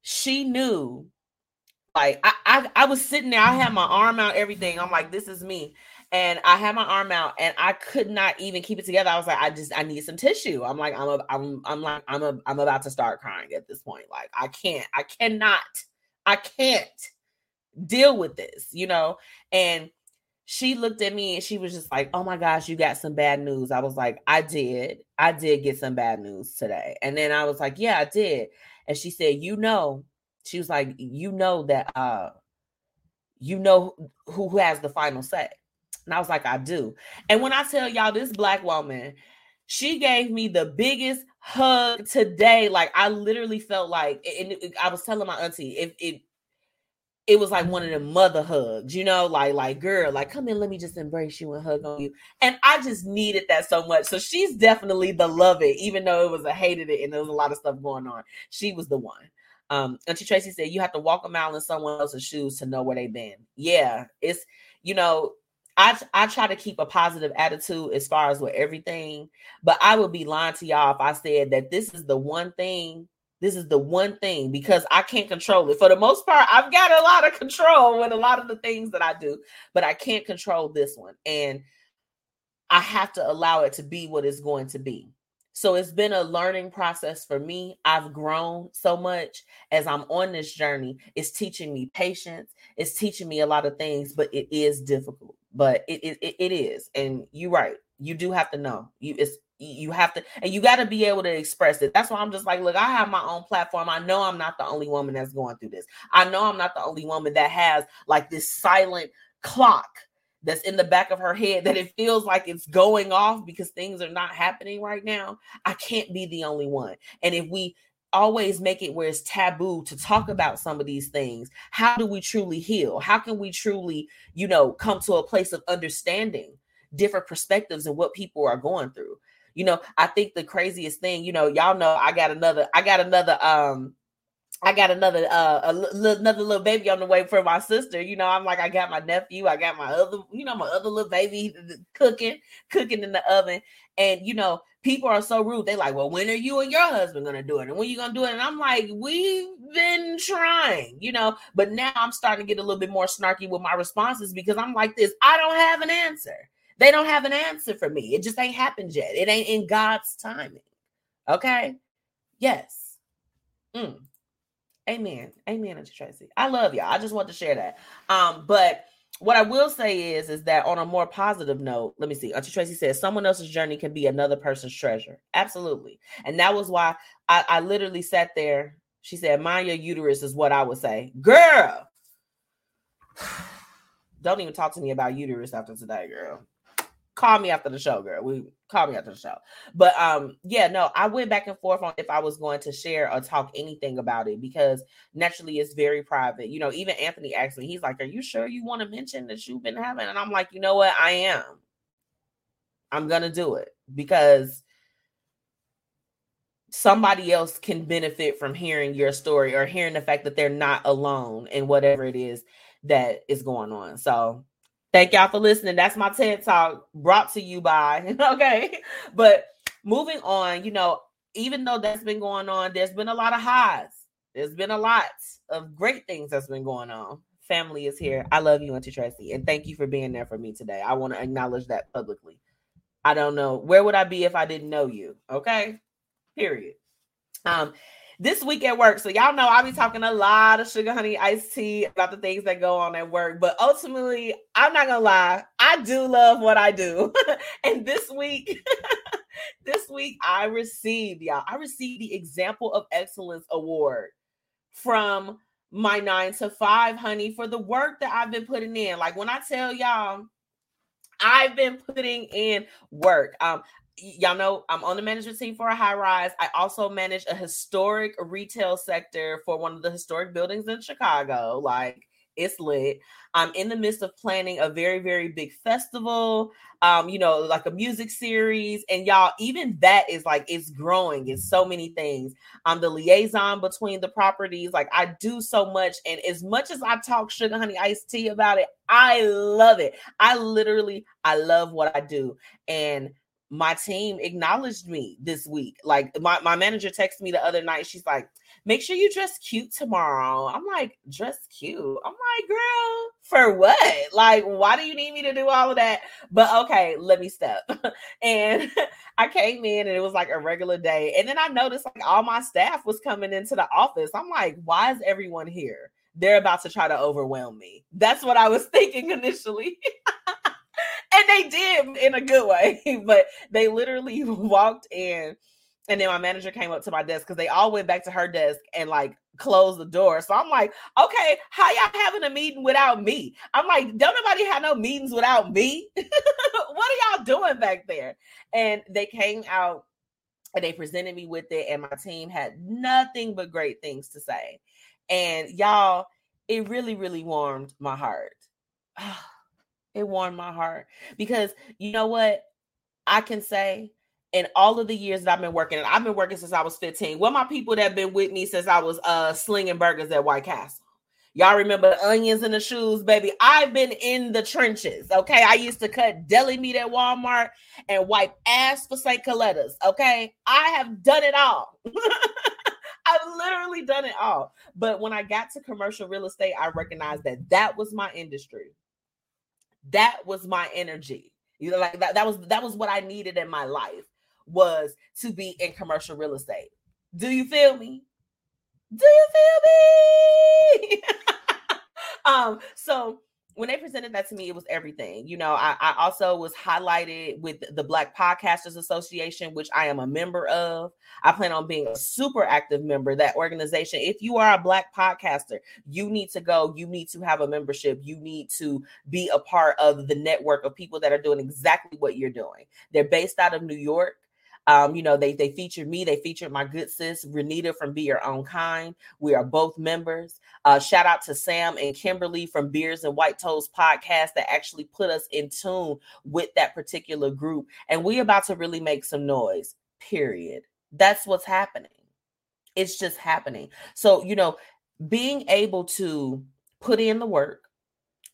she knew like I, I i was sitting there i had my arm out everything. I'm like this is me and I had my arm out and I could not even keep it together. I was like, I just I need some tissue. I'm like, I'm a, I'm I'm like I'm a, I'm about to start crying at this point. Like I can't, I cannot, I can't deal with this, you know. And she looked at me and she was just like, "Oh my gosh, you got some bad news." I was like, "I did. I did get some bad news today." And then I was like, "Yeah, I did." And she said, "You know," she was like, "You know that uh you know who, who has the final say." And I was like, I do. And when I tell y'all this black woman, she gave me the biggest hug today. Like I literally felt like, and I was telling my auntie, if it, it was like one of the mother hugs, you know, like like girl, like come in, let me just embrace you and hug on you. And I just needed that so much. So she's definitely the love it, even though it was a hated it and there was a lot of stuff going on. She was the one. Um, Auntie Tracy said you have to walk a mile in someone else's shoes to know where they've been. Yeah, it's you know, I I try to keep a positive attitude as far as with everything, but I would be lying to y'all if I said that this is the one thing this is the one thing because I can't control it. For the most part, I've got a lot of control with a lot of the things that I do, but I can't control this one. And I have to allow it to be what it's going to be. So it's been a learning process for me. I've grown so much as I'm on this journey. It's teaching me patience. It's teaching me a lot of things, but it is difficult. But it it, it is, and you're right. You do have to know. You it's you have to and you got to be able to express it that's why i'm just like look i have my own platform i know i'm not the only woman that's going through this i know i'm not the only woman that has like this silent clock that's in the back of her head that it feels like it's going off because things are not happening right now i can't be the only one and if we always make it where it's taboo to talk about some of these things how do we truly heal how can we truly you know come to a place of understanding different perspectives and what people are going through you know, I think the craziest thing, you know, y'all know I got another, I got another, um, I got another uh another little baby on the way for my sister. You know, I'm like, I got my nephew, I got my other, you know, my other little baby cooking, cooking in the oven. And you know, people are so rude. They like, well, when are you and your husband gonna do it? And when you gonna do it? And I'm like, we've been trying, you know, but now I'm starting to get a little bit more snarky with my responses because I'm like this, I don't have an answer. They don't have an answer for me. It just ain't happened yet. It ain't in God's timing. Okay. Yes. Mm. Amen. Amen, Auntie Tracy. I love y'all. I just want to share that. Um, but what I will say is, is that on a more positive note, let me see. Auntie Tracy says someone else's journey can be another person's treasure. Absolutely. And that was why I, I literally sat there. She said, Mind your uterus is what I would say. Girl. Don't even talk to me about uterus after today, girl call me after the show, girl. We call me after the show. But um, yeah, no, I went back and forth on if I was going to share or talk anything about it because naturally it's very private. You know, even Anthony asked me, he's like, Are you sure you want to mention that you've been having? And I'm like, you know what? I am. I'm gonna do it because somebody else can benefit from hearing your story or hearing the fact that they're not alone in whatever it is that is going on. So Thank y'all for listening. That's my TED Talk brought to you by. Okay. But moving on, you know, even though that's been going on, there's been a lot of highs. There's been a lot of great things that's been going on. Family is here. I love you, Auntie Tracy. And thank you for being there for me today. I want to acknowledge that publicly. I don't know. Where would I be if I didn't know you? Okay. Period. Um, this week at work. So y'all know I'll be talking a lot of sugar honey iced tea about the things that go on at work. But ultimately, I'm not gonna lie, I do love what I do. and this week, this week I received, y'all, I received the Example of Excellence Award from my nine to five, honey, for the work that I've been putting in. Like when I tell y'all, I've been putting in work. Um, y'all know I'm on the management team for a high rise. I also manage a historic retail sector for one of the historic buildings in Chicago. Like it's lit. I'm in the midst of planning a very, very big festival, um, you know, like a music series. And y'all, even that is like it's growing. It's so many things. I'm the liaison between the properties. Like I do so much. And as much as I talk sugar honey iced tea about it, I love it. I literally I love what I do. And my team acknowledged me this week. Like my, my manager texted me the other night. She's like, make sure you dress cute tomorrow. I'm like, dress cute. I'm like, girl, for what? Like, why do you need me to do all of that? But okay, let me step. and I came in and it was like a regular day. And then I noticed like all my staff was coming into the office. I'm like, why is everyone here? They're about to try to overwhelm me. That's what I was thinking initially and they did in a good way, but they literally walked in. And then my manager came up to my desk because they all went back to her desk and like closed the door. So I'm like, okay, how y'all having a meeting without me? I'm like, don't nobody have no meetings without me. what are y'all doing back there? And they came out and they presented me with it, and my team had nothing but great things to say. And y'all, it really, really warmed my heart. it warmed my heart because you know what I can say in all of the years that I've been working, and I've been working since I was 15. What my people that have been with me since I was uh slinging burgers at White Castle. Y'all remember the onions in the shoes, baby? I've been in the trenches. Okay. I used to cut deli meat at Walmart and wipe ass for St. Colettas. Okay. I have done it all. I've literally done it all. But when I got to commercial real estate, I recognized that that was my industry. That was my energy. You know, like that, that was that was what I needed in my life was to be in commercial real estate. Do you feel me? Do you feel me? um, so when they presented that to me, it was everything. You know, I, I, also was highlighted with the Black Podcasters Association, which I am a member of. I plan on being a super active member that organization. If you are a Black podcaster, you need to go. You need to have a membership. You need to be a part of the network of people that are doing exactly what you're doing. They're based out of New York. Um, you know, they they featured me, they featured my good sis Renita from Be Your Own Kind. We are both members. Uh, shout out to Sam and Kimberly from Beers and White Toes podcast that actually put us in tune with that particular group. And we about to really make some noise. Period. That's what's happening. It's just happening. So, you know, being able to put in the work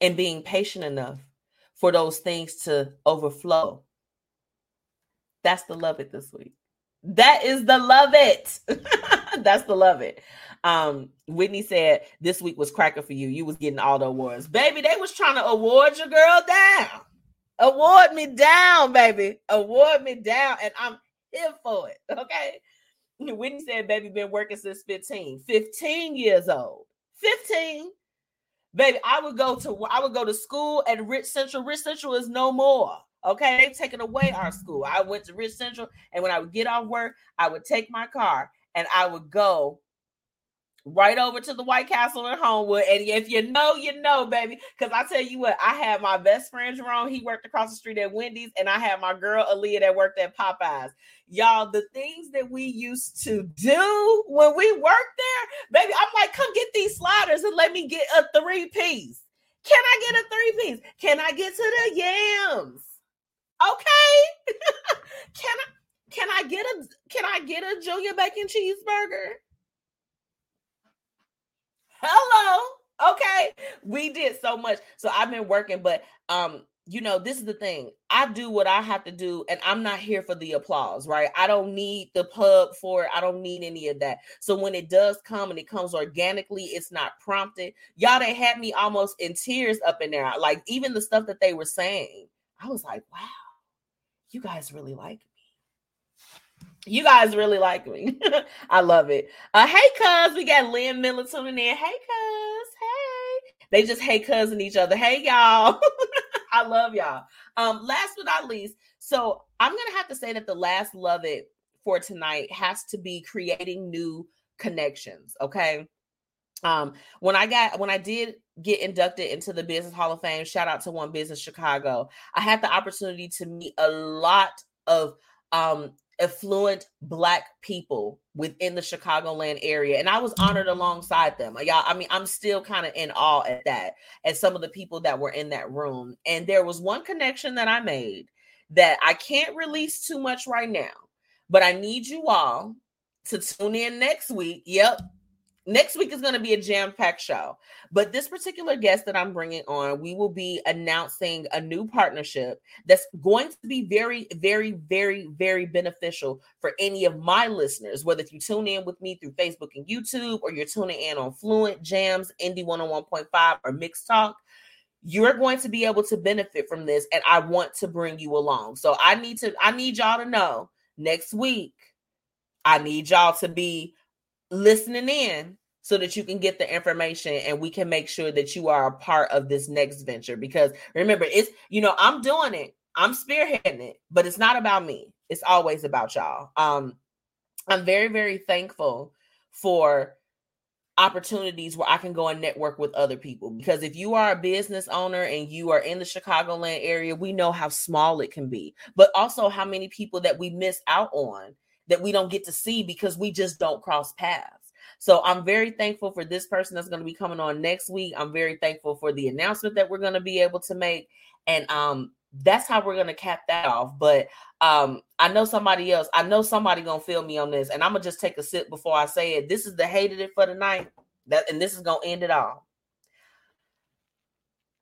and being patient enough for those things to overflow that's the love it this week. That is the love it. That's the love it. Um, Whitney said this week was cracker for you. You was getting all the awards. Baby, they was trying to award your girl down. Award me down, baby. Award me down. And I'm here for it. Okay. Whitney said, baby, been working since 15. 15 years old. 15. Baby, I would go to I would go to school at Rich Central. Rich Central is no more. Okay, they've taken away our school. I went to Rich Central, and when I would get off work, I would take my car and I would go right over to the White Castle in Homewood. And if you know, you know, baby. Because I tell you what, I had my best friend Jerome. He worked across the street at Wendy's, and I had my girl Aaliyah that worked at Popeyes. Y'all, the things that we used to do when we worked there, baby. I'm like, come get these sliders and let me get a three piece. Can I get a three piece? Can I get to the yams? Okay. can I can I get a can I get a Junior Bacon cheeseburger? Hello. Okay. We did so much. So I've been working, but um you know, this is the thing. I do what I have to do, and I'm not here for the applause, right? I don't need the pub for it. I don't need any of that. So when it does come and it comes organically, it's not prompted. Y'all, they had me almost in tears up in there. Like even the stuff that they were saying, I was like, wow you guys really like me. You guys really like me. I love it. Uh, hey, cuz, we got Lynn Miller tuning in. Hey, cuz. Hey. They just hey cousin each other. Hey, y'all. I love y'all. Um, last but not least, so I'm gonna have to say that the last love it for tonight has to be creating new connections. Okay. Um, when I got when I did get inducted into the Business Hall of Fame. Shout out to One Business Chicago. I had the opportunity to meet a lot of um, affluent black people within the Chicagoland area. And I was honored alongside them. Y'all, I mean, I'm still kind of in awe at that, at some of the people that were in that room. And there was one connection that I made that I can't release too much right now, but I need you all to tune in next week. Yep, next week is going to be a jam-packed show. But this particular guest that i'm bringing on we will be announcing a new partnership that's going to be very very very very beneficial for any of my listeners whether if you tune in with me through facebook and youtube or you're tuning in on fluent jams indie 101.5 or mixed talk you're going to be able to benefit from this and i want to bring you along. So i need to i need y'all to know next week i need y'all to be listening in so that you can get the information and we can make sure that you are a part of this next venture. Because remember it's you know i'm doing it. I'm spearheading it but it's not about me. It's always about y'all. Um i'm very very thankful for opportunities where i can go and network with other people. Because if you are a business owner and you are in the chicagoland area we know how small it can be but also how many people that we miss out on that we don't get to see because we just don't cross paths So I'm very thankful for this person that's going to be coming on next week. I'm very thankful for the announcement that we're going to be able to make. And um, that's how we're going to cap that off. But um, I know somebody else, I know somebody going to feel me on this. And I'm going to just take a sip before I say it. This is the hated it for the night. That, and this is going to end it all.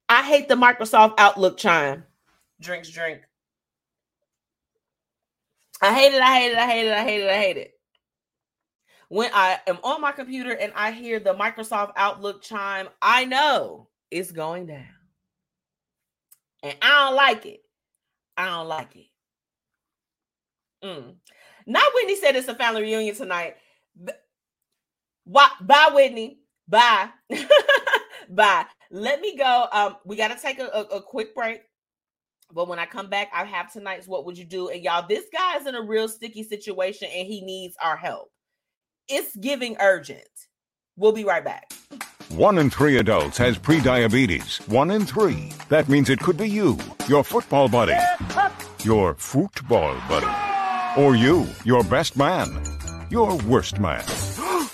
I hate the Microsoft Outlook chime. Drinks, drink. I hate it. I hate it. I hate it. I hate it. I hate it when I am on my computer and I hear the Microsoft Outlook chime, I know it's going down. And I don't like it. I don't like it. Mm. Not Whitney said it's a family reunion tonight. Bye, bye Whitney. Bye. bye. Let me go. Um, we got to take a, a, a quick break. But when I come back, I have tonight's What Would You Do? And y'all, this guy is in a real sticky situation and he needs our help it's giving urgent. We'll be right back. One in three adults has prediabetes. One in three. That means it could be you, your football buddy, your football buddy, or you, your best man, your worst man,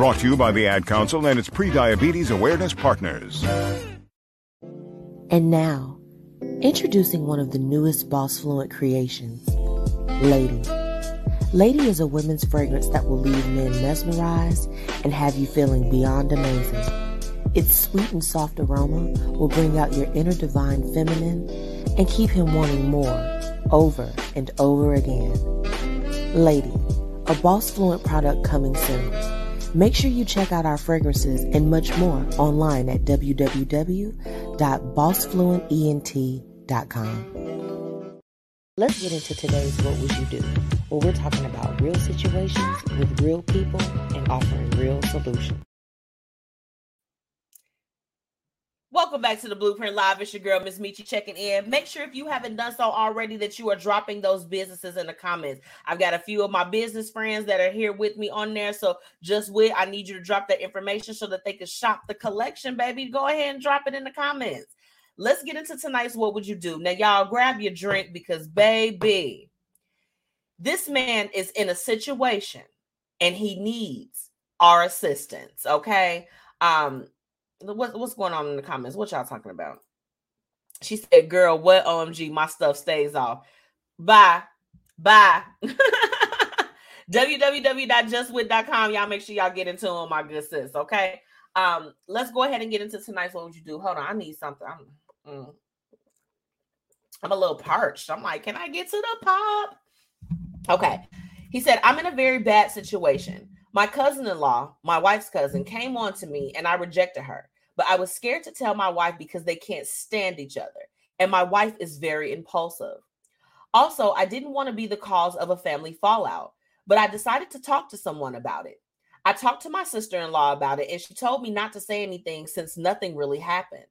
Brought to you by the Ad Council and its pre-diabetes awareness partners. And now, introducing one of the newest Boss Fluent creations, Lady. Lady is a women's fragrance that will leave men mesmerized and have you feeling beyond amazing. Its sweet and soft aroma will bring out your inner divine feminine and keep him wanting more over and over again. Lady, a Boss Fluent product coming soon. Make sure you check out our fragrances and much more online at www.bossfluentent.com. Let's get into today's What Would You Do? Where we're talking about real situations with real people and offering real solutions. Welcome back to the Blueprint Live. It's your girl, Miss Metchi, checking in. Make sure if you haven't done so already that you are dropping those businesses in the comments. I've got a few of my business friends that are here with me on there. So just with, I need you to drop that information so that they can shop the collection, baby. Go ahead and drop it in the comments. Let's get into tonight's What Would You Do? Now, y'all grab your drink because, baby, this man is in a situation and he needs our assistance. Okay. Um, what, what's going on in the comments? What y'all talking about? She said, "Girl, what OMG? My stuff stays off." Bye, bye. www.justwit.com. Y'all make sure y'all get into them, my good sis. Okay. Um, let's go ahead and get into tonight's. What would you do? Hold on, I need something. I'm, mm, I'm a little parched. I'm like, can I get to the pop? Okay. He said, I'm in a very bad situation. My cousin in law, my wife's cousin, came on to me and I rejected her. But I was scared to tell my wife because they can't stand each other. And my wife is very impulsive. Also, I didn't want to be the cause of a family fallout, but I decided to talk to someone about it. I talked to my sister in law about it, and she told me not to say anything since nothing really happened.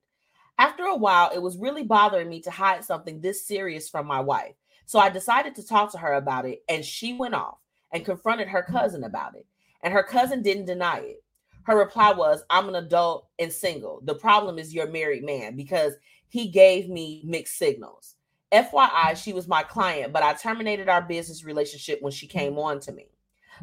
After a while, it was really bothering me to hide something this serious from my wife. So I decided to talk to her about it, and she went off and confronted her cousin about it and her cousin didn't deny it. Her reply was, I'm an adult and single. The problem is your married man because he gave me mixed signals. FYI, she was my client, but I terminated our business relationship when she came on to me.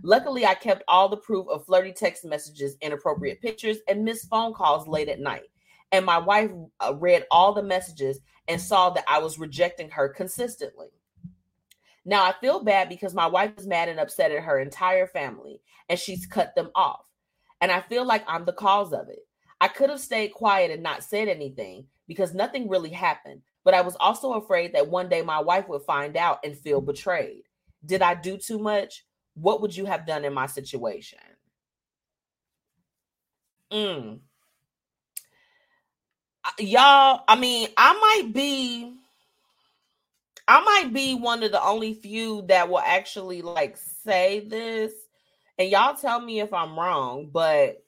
Luckily, I kept all the proof of flirty text messages, inappropriate pictures, and missed phone calls late at night. And my wife uh, read all the messages and saw that I was rejecting her consistently. Now I feel bad because my wife is mad and upset at her entire family and she's cut them off. And I feel like I'm the cause of it. I could have stayed quiet and not said anything because nothing really happened. But I was also afraid that one day my wife would find out and feel betrayed. Did I do too much? What would you have done in my situation? Mm. y'all, I mean, I might be I might be one of the only few that will actually like say this. And y'all tell me if I'm wrong, but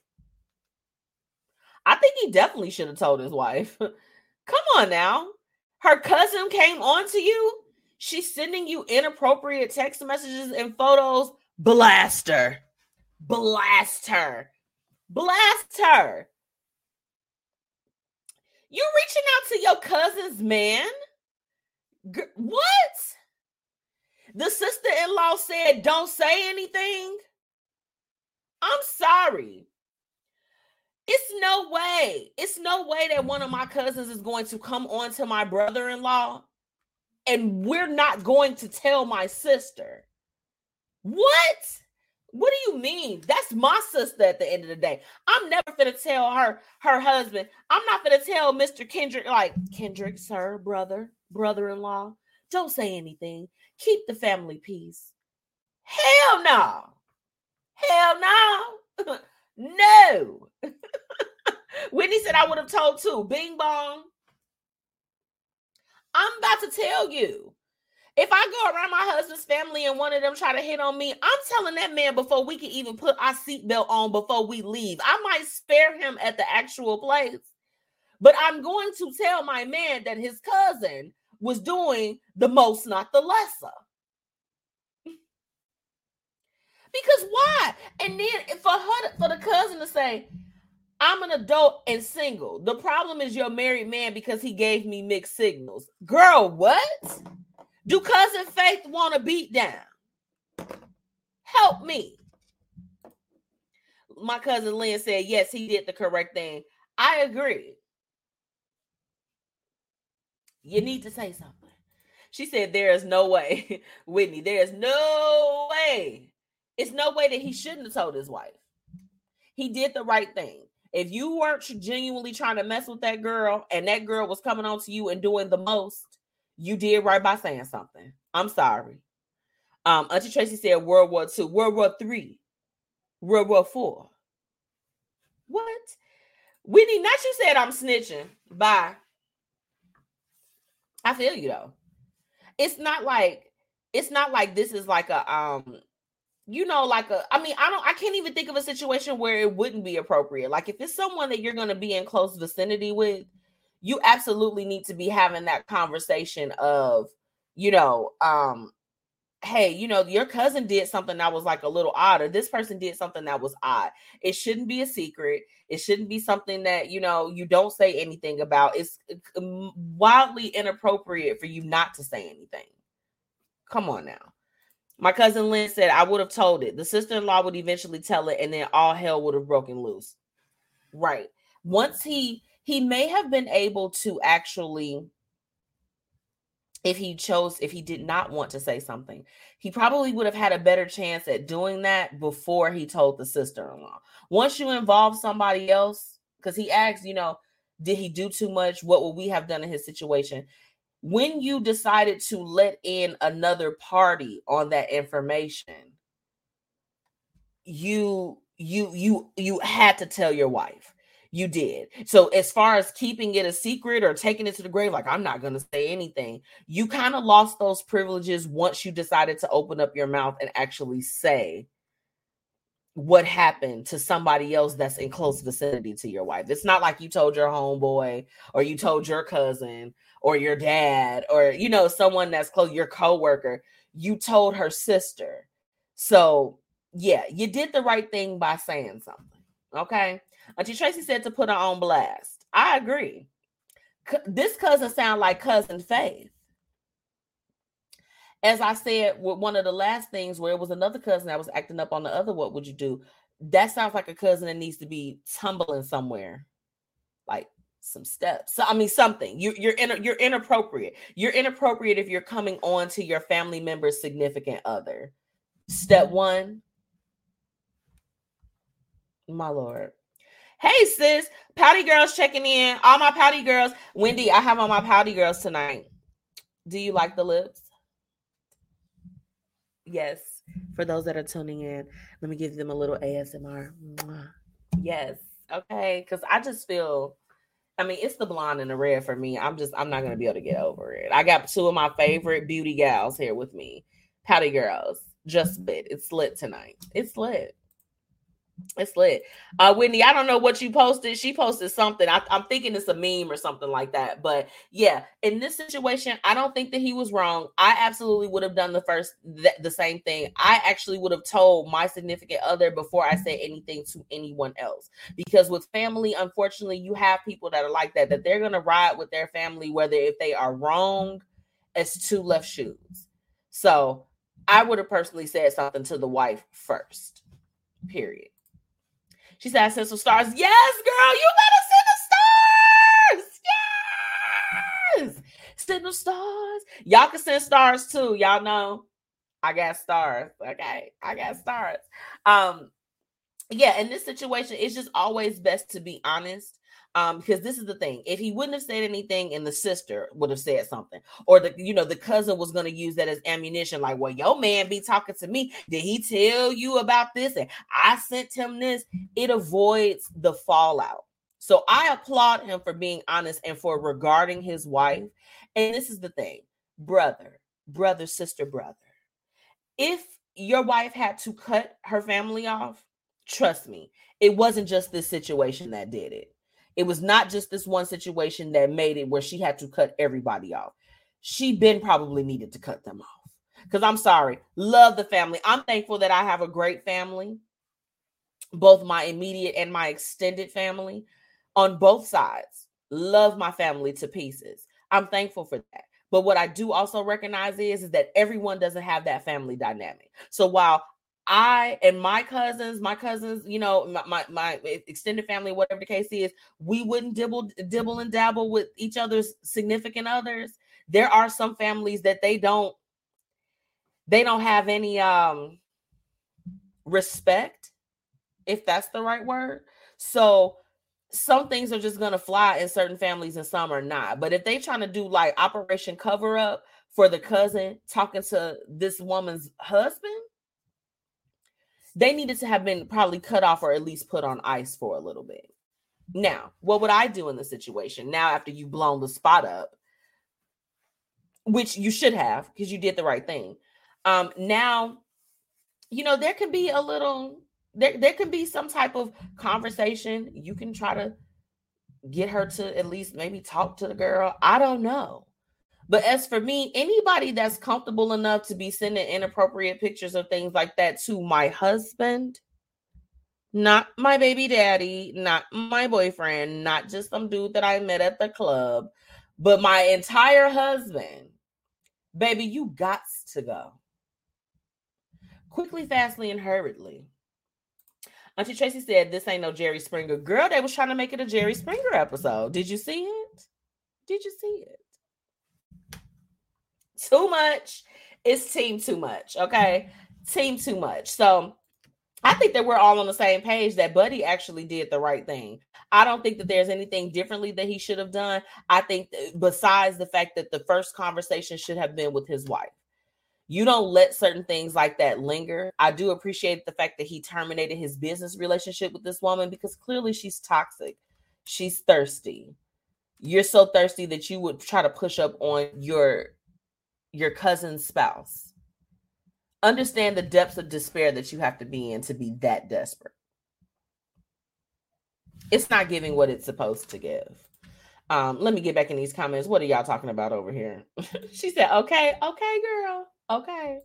I think he definitely should have told his wife. Come on now. Her cousin came on to you. She's sending you inappropriate text messages and photos. Blast her. Blast her. Blast her. You reaching out to your cousin's man? What? The sister in law said, don't say anything. I'm sorry. It's no way. It's no way that one of my cousins is going to come on to my brother in law and we're not going to tell my sister. What? What do you mean? That's my sister at the end of the day. I'm never gonna tell her, her husband. I'm not gonna tell Mr. Kendrick, like, Kendrick, sir, brother, brother in law, don't say anything. Keep the family peace. Hell no. Hell no. no. Whitney said I would have told too. Bing bong. I'm about to tell you. If I go around my husband's family and one of them try to hit on me, I'm telling that man before we can even put our seatbelt on before we leave. I might spare him at the actual place, but I'm going to tell my man that his cousin was doing the most, not the lesser. Because why? And then for her, for the cousin to say, I'm an adult and single. The problem is you're married man because he gave me mixed signals. Girl, what? Do cousin Faith want to beat down? Help me. My cousin Lynn said, yes, he did the correct thing. I agree. You need to say something. She said, There is no way, Whitney, there is no way. It's no way that he shouldn't have told his wife. He did the right thing. If you weren't genuinely trying to mess with that girl and that girl was coming on to you and doing the most, you did right by saying something. I'm sorry. Um, Auntie Tracy said World War II, World War Three, World War Four. What? Whitney, not you said I'm snitching. Bye. I feel you though. It's not like it's not like this is like a um you know like a I mean I don't I can't even think of a situation where it wouldn't be appropriate. Like if it's someone that you're going to be in close vicinity with, you absolutely need to be having that conversation of, you know, um hey, you know, your cousin did something that was like a little odd, or this person did something that was odd. It shouldn't be a secret. It shouldn't be something that, you know, you don't say anything about. It's uh, wildly inappropriate for you not to say anything. Come on now. My cousin Lynn said, I would have told it. The sister in law would eventually tell it, and then all hell would have broken loose. Right. Once he, he may have been able to actually if he chose if he did not want to say something he probably would have had a better chance at doing that before he told the sister-in-law once you involve somebody else because he asked you know did he do too much what would we have done in his situation when you decided to let in another party on that information you you you you had to tell your wife you did. So as far as keeping it a secret or taking it to the grave, like I'm not going to say anything, you kind of lost those privileges once you decided to open up your mouth and actually say what happened to somebody else that's in close vicinity to your wife. It's not like you told your homeboy or you told your cousin or your dad or you know someone that's close your coworker. You told her sister. So, yeah, you did the right thing by saying something. Okay? Auntie Tracy said to put her on blast. I agree. C- this cousin sound like cousin Faith. As I said, with one of the last things where it was another cousin that was acting up on the other, what would you do? That sounds like a cousin that needs to be tumbling somewhere, like some steps. So I mean, something. You, you're in, you're inappropriate. You're inappropriate if you're coming on to your family member's significant other. Step one, my lord. Hey sis, pouty girls checking in. All my pouty girls. Wendy, I have on my pouty girls tonight. Do you like the lips? Yes. For those that are tuning in, let me give them a little ASMR. Yes. Okay. Because I just feel I mean, it's the blonde and the red for me. I'm just, I'm not gonna be able to get over it. I got two of my favorite beauty gals here with me, Patty girls. Just lit. It's lit tonight. It's lit. It's lit. Uh, Whitney, I don't know what you posted. She posted something. I, am thinking it's a meme or something like that. But yeah, in this situation, I don't think that he was wrong. I absolutely would have done the first, th- the same thing. I actually would have told my significant other before I said anything to anyone else. Because with family, unfortunately, you have people that are like that, that they're going to ride with their family, whether if they are wrong as two left shoes. So I would have personally said something to the wife first, period. She said, I sent some stars. Yes, girl, you better send the stars. Yes. Send the stars. Y'all can send stars too. Y'all know I got stars. Okay. I got stars. Um, yeah, in this situation, it's just always best to be honest um because this is the thing if he wouldn't have said anything and the sister would have said something or the you know the cousin was going to use that as ammunition like well your man be talking to me. Did he tell you about this? And i sent him this. It avoids the fallout. So i applaud him for being honest and for regarding his wife. And this is the thing brother brother sister brother if your wife had to cut her family off trust me it wasn't just this situation that did it it was not just this one situation that made it where she had to cut everybody off. She been probably needed to cut them off. Because I'm sorry, love the family. I'm thankful that I have a great family, both my immediate and my extended family on both sides. Love my family to pieces. I'm thankful for that. But what I do also recognize is, is that everyone doesn't have that family dynamic. So while I and my cousins, my cousins, you know, my, my, my extended family, whatever the case is, we wouldn't dibble dibble and dabble with each other's significant others. There are some families that they don't they don't have any um respect, if that's the right word. So some things are just gonna fly in certain families and some are not. But if they trying to do like operation cover up for the cousin talking to this woman's husband, they needed to have been probably cut off or at least put on ice for a little bit. Now, what would I do in the situation now after you've blown the spot up? Which you should have because you did the right thing. Um, now, you know, there can be a little there, there can be some type of conversation. You can try to get her to at least maybe talk to the girl. I don't know. But as for me, anybody that's comfortable enough to be sending inappropriate pictures of things like that to my husband, not my baby daddy, not my boyfriend, not just some dude that I met at the club, but my entire husband, baby, you got to go. Quickly, fastly, and hurriedly. Auntie Tracy said, This ain't no Jerry Springer. Girl, they was trying to make it a Jerry Springer episode. Did you see it? Did you see it? Too much. It's team too much. Okay. Team too much. So I think that we're all on the same page that Buddy actually did the right thing. I don't think that there's anything differently that he should have done. I think besides the fact that the first conversation should have been with his wife. You don't let certain things like that linger. I do appreciate the fact that he terminated his business relationship with this woman because clearly she's toxic. She's thirsty. You're so thirsty that you would try to push up on your your cousin's spouse. Understand the depths of despair that you have to be in to be that desperate. It's not giving what it's supposed to give. Um, let me get back in these comments. What are y'all talking about over here? she said, okay, okay, girl. Okay.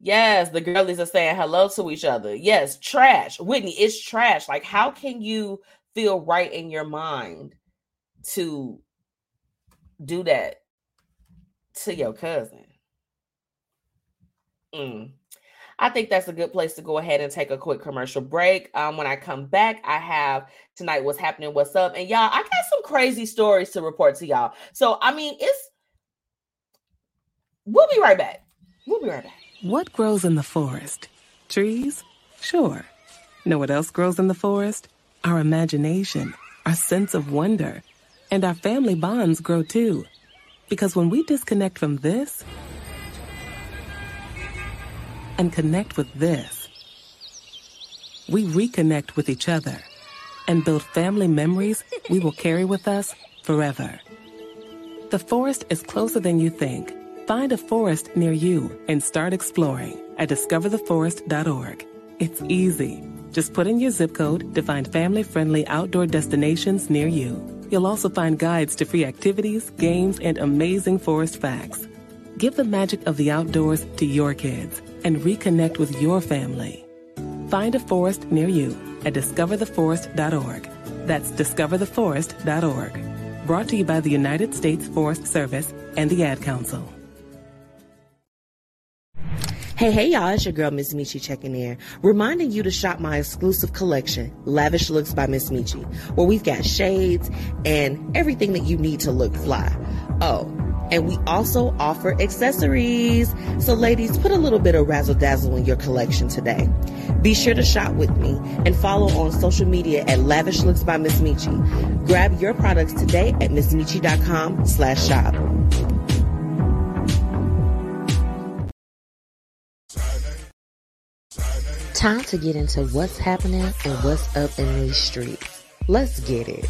Yes, the girlies are saying hello to each other. Yes, trash. Whitney, it's trash. Like, how can you feel right in your mind to do that to your cousin. Mm. I think that's a good place to go ahead and take a quick commercial break. Um, when I come back, I have tonight what's happening, what's up, and y'all, I got some crazy stories to report to y'all. So, I mean, it's we'll be right back. We'll be right back. What grows in the forest? Trees? Sure. Know what else grows in the forest? Our imagination, our sense of wonder, and our family bonds grow too. Because when we disconnect from this and connect with this, we reconnect with each other. and build family memories we will carry with us forever. The forest is closer than you think. Find a forest near you and start exploring at discovertheforest.org. It's easy. Just put in your zip code to find family friendly outdoor destinations near you. You'll also find guides to free activities, games, and amazing forest facts. Give the magic of the outdoors to your kids and reconnect with your family. Find a forest near you at discovertheforest.org. That's discovertheforest.org. Brought to you by the United States Forest Service and the Ad Council. Hey, hey, y'all, it's your girl, Miss Metchi, checking in, reminding you to shop my exclusive collection, Lavish Looks by Miss Metchi, where we've got shades and everything that you need to look fly. Oh, and we also offer accessories. So, ladies, put a little bit of razzle dazzle in your collection today. Be sure to shop with me and follow on social media at Lavish Looks by Miss Metchi. Grab your products today at missmichi.com slash shop. Time to get into what's happening and what's up in these streets. Let's get it.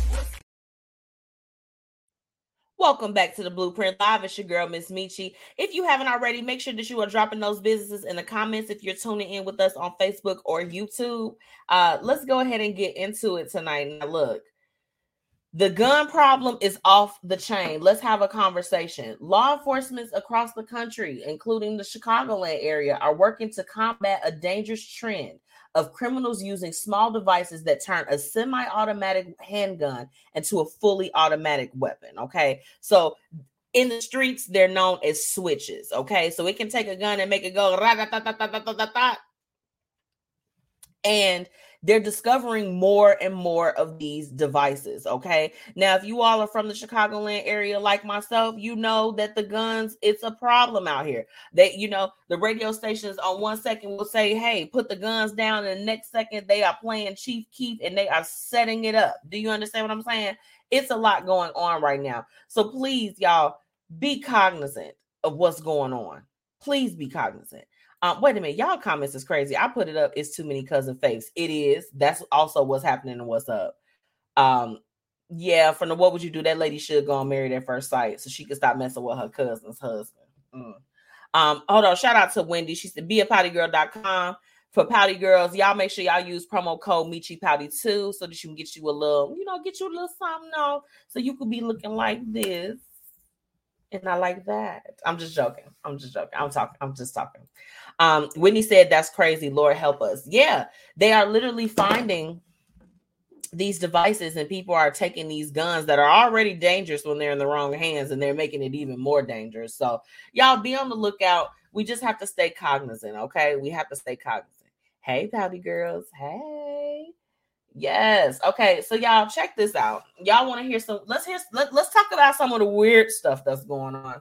Welcome back to the Blueprint Live. It's your girl, Miss Metchi. If you haven't already, make sure that you are dropping those businesses in the comments if you're tuning in with us on Facebook or YouTube. Uh, let's go ahead and get into it tonight. Now, look, the gun problem is off the chain. Let's have a conversation. Law enforcement across the country, including the Chicagoland area, are working to combat a dangerous trend of criminals using small devices that turn a semi automatic handgun into a fully automatic weapon. Okay. So in the streets, they're known as switches. Okay. So it can take a gun and make it go. And they're discovering more and more of these devices. Okay. Now, if you all are from the Chicagoland area like myself, you know that the guns, it's a problem out here. That, you know, the radio stations on one second will say, hey, put the guns down. And the next second, they are playing Chief Keef and they are setting it up. Do you understand what I'm saying? It's a lot going on right now. So please, y'all, be cognizant of what's going on. Please be cognizant. Um, wait a minute, y'all comments is crazy. I put it up. It's too many cousin fakes. It is. That's also what's happening and what's up. Um, yeah, from the what would you do? That lady should go and marry at first sight so she could stop messing with her cousin's husband. Mm. Um, hold on, shout out to Wendy. She said be a pouty girl.com for pouty girls. Y'all make sure y'all use promo code Metchi Pouty too, so that she can get you a little, you know, get you a little something, no, so you could be looking like this and I like that. I'm just joking. I'm just joking. I'm talking. I'm just talking. Um, Whitney said, That's crazy. Lord help us. Yeah, they are literally finding these devices, and people are taking these guns that are already dangerous when they're in the wrong hands, and they're making it even more dangerous. So, y'all be on the lookout. We just have to stay cognizant, okay? We have to stay cognizant. Hey, pouty girls. Hey. Yes. Okay. So y'all check this out. Y'all want to hear some? Let's hear. Let, let's talk about some of the weird stuff that's going on.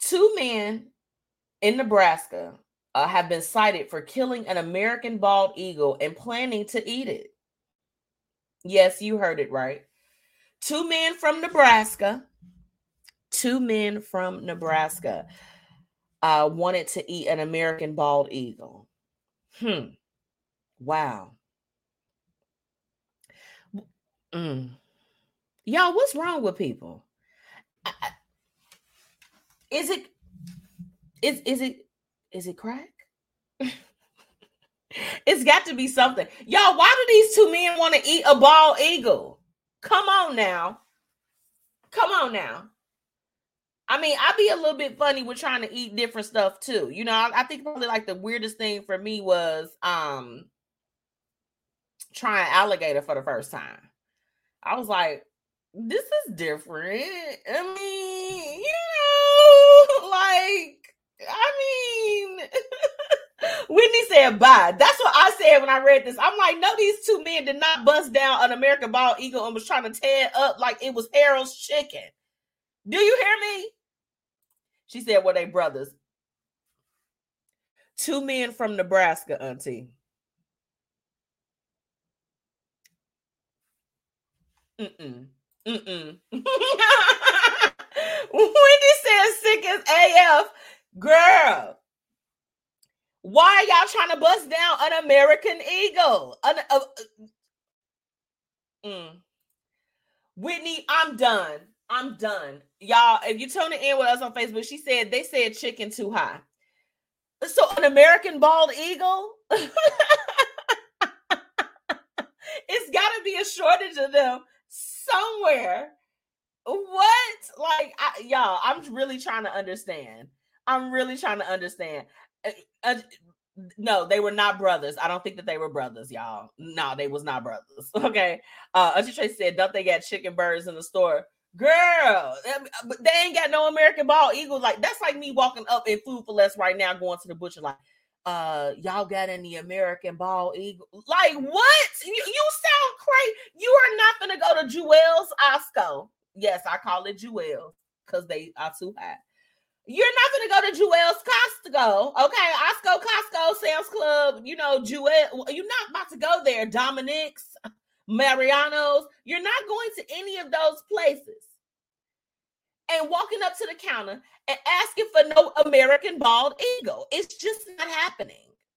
Two men in Nebraska uh, have been cited for killing an American bald eagle and planning to eat it. Yes, you heard it right. Two men from Nebraska, two men from Nebraska uh, wanted to eat an American bald eagle. Hmm. Wow. Mm. Y'all, what's wrong with people? Is it is is it is it crack? it's got to be something. Y'all, why do these two men want to eat a bald eagle? Come on now. Come on now. I mean, I'd be a little bit funny with trying to eat different stuff too. You know, I, I think probably like the weirdest thing for me was um trying alligator for the first time. I was like, this is different. I mean, you know, like, I mean, Whitney said bye. That's what I said when I read this. I'm like, no, these two men did not bust down an American bald eagle and was trying to tear it up like it was Harold's chicken. Do you hear me? She said, well, they brothers. Two men from Nebraska, Auntie. Mm-mm. Mm-mm. Wendy says sick as AF. Girl, why are y'all trying to bust down an American eagle? An, uh, Mm. Whitney, I'm done. I'm done. Y'all, if you're tuning in with us on Facebook, she said they said chicken too high. So an American bald eagle? it's got to be a shortage of them somewhere. What? Like, I, y'all, I'm really trying to understand. I'm really trying to understand. Uh, uh, no, they were not brothers. I don't think that they were brothers, y'all. No, they was not brothers. Okay. Uh Auntie Tracy said, don't they got chicken birds in the store? Girl, but they ain't got no American ball eagles. Like that's like me walking up in Food 4 Less right now, going to the butcher like, uh, y'all got any American ball eagle? Like what? You, you sound crazy. You are not gonna go to Jewel's Osco. Yes, I call it Jewel's because they are too high. You're not gonna go to Jewel's Costco, okay? Osco, Costco, Sam's Club, you know, Jewel. You're not about to go there. Dominick's, Mariano's. You're not going to any of those places and walking up to the counter and asking for no American bald eagle. It's just not happening.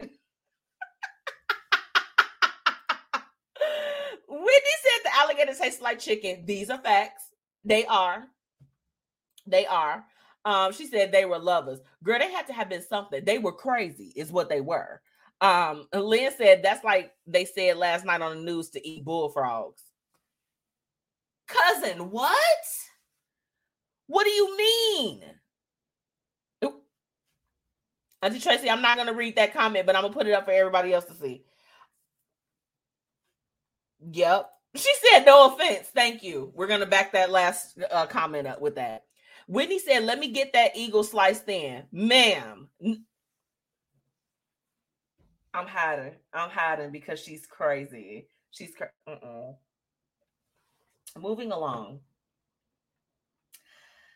Whitney said the alligator tastes like chicken. These are facts. They are. They are. Um, she said they were lovers. Girl, they had to have been something. They were crazy, is what they were. Um, Lynn said that's like they said last night on the news to eat bullfrogs. Cousin, what? What do you mean? Auntie Tracy, I'm not to read that comment, but I'm to put it up for everybody else to see. Yep. She said, no offense. Thank you. We're to back that last uh, comment up with that. Whitney said, let me get that eagle sliced in. Ma'am. I'm hiding. I'm hiding because she's crazy. She's moving along.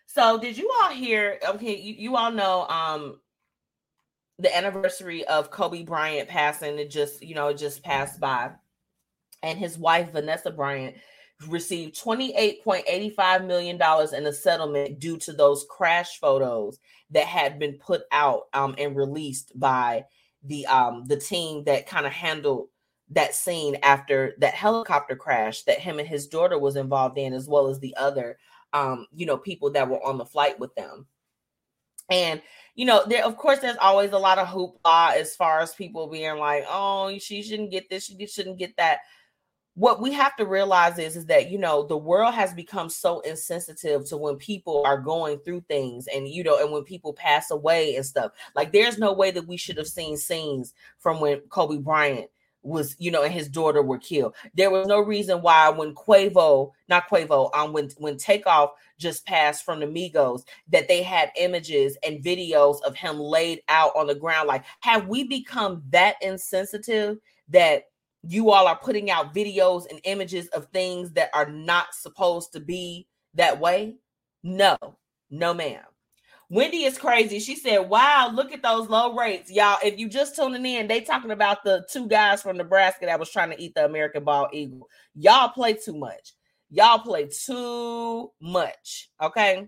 So did you all hear? Okay, you, you all know um the anniversary of Kobe Bryant passing. It just, you know, it just passed by. And his wife, Vanessa Bryant, received $28.85 million in a settlement due to those crash photos that had been put out um, and released by the um, the team that kind of handled that scene after that helicopter crash that him and his daughter was involved in, as well as the other um, you know, people that were on the flight with them. And you know, there of course there's always a lot of hoopla as far as people being like, "Oh, she shouldn't get this, she shouldn't get that." What we have to realize is is that you know the world has become so insensitive to when people are going through things, and you know, and when people pass away and stuff. Like, there's no way that we should have seen scenes from when Kobe Bryant was, you know, and his daughter were killed. There was no reason why when Quavo, not Quavo, um, when when Takeoff just passed from the Migos, that they had images and videos of him laid out on the ground. Like, have we become that insensitive that you all are putting out videos and images of things that are not supposed to be that way? No, no, ma'am. Wendy is crazy. She said, "Wow, look at those low rates, y'all. If you just tuning in, they talking about the two guys from Nebraska that was trying to eat the American bald eagle. Y'all play too much. Y'all play too much. Okay."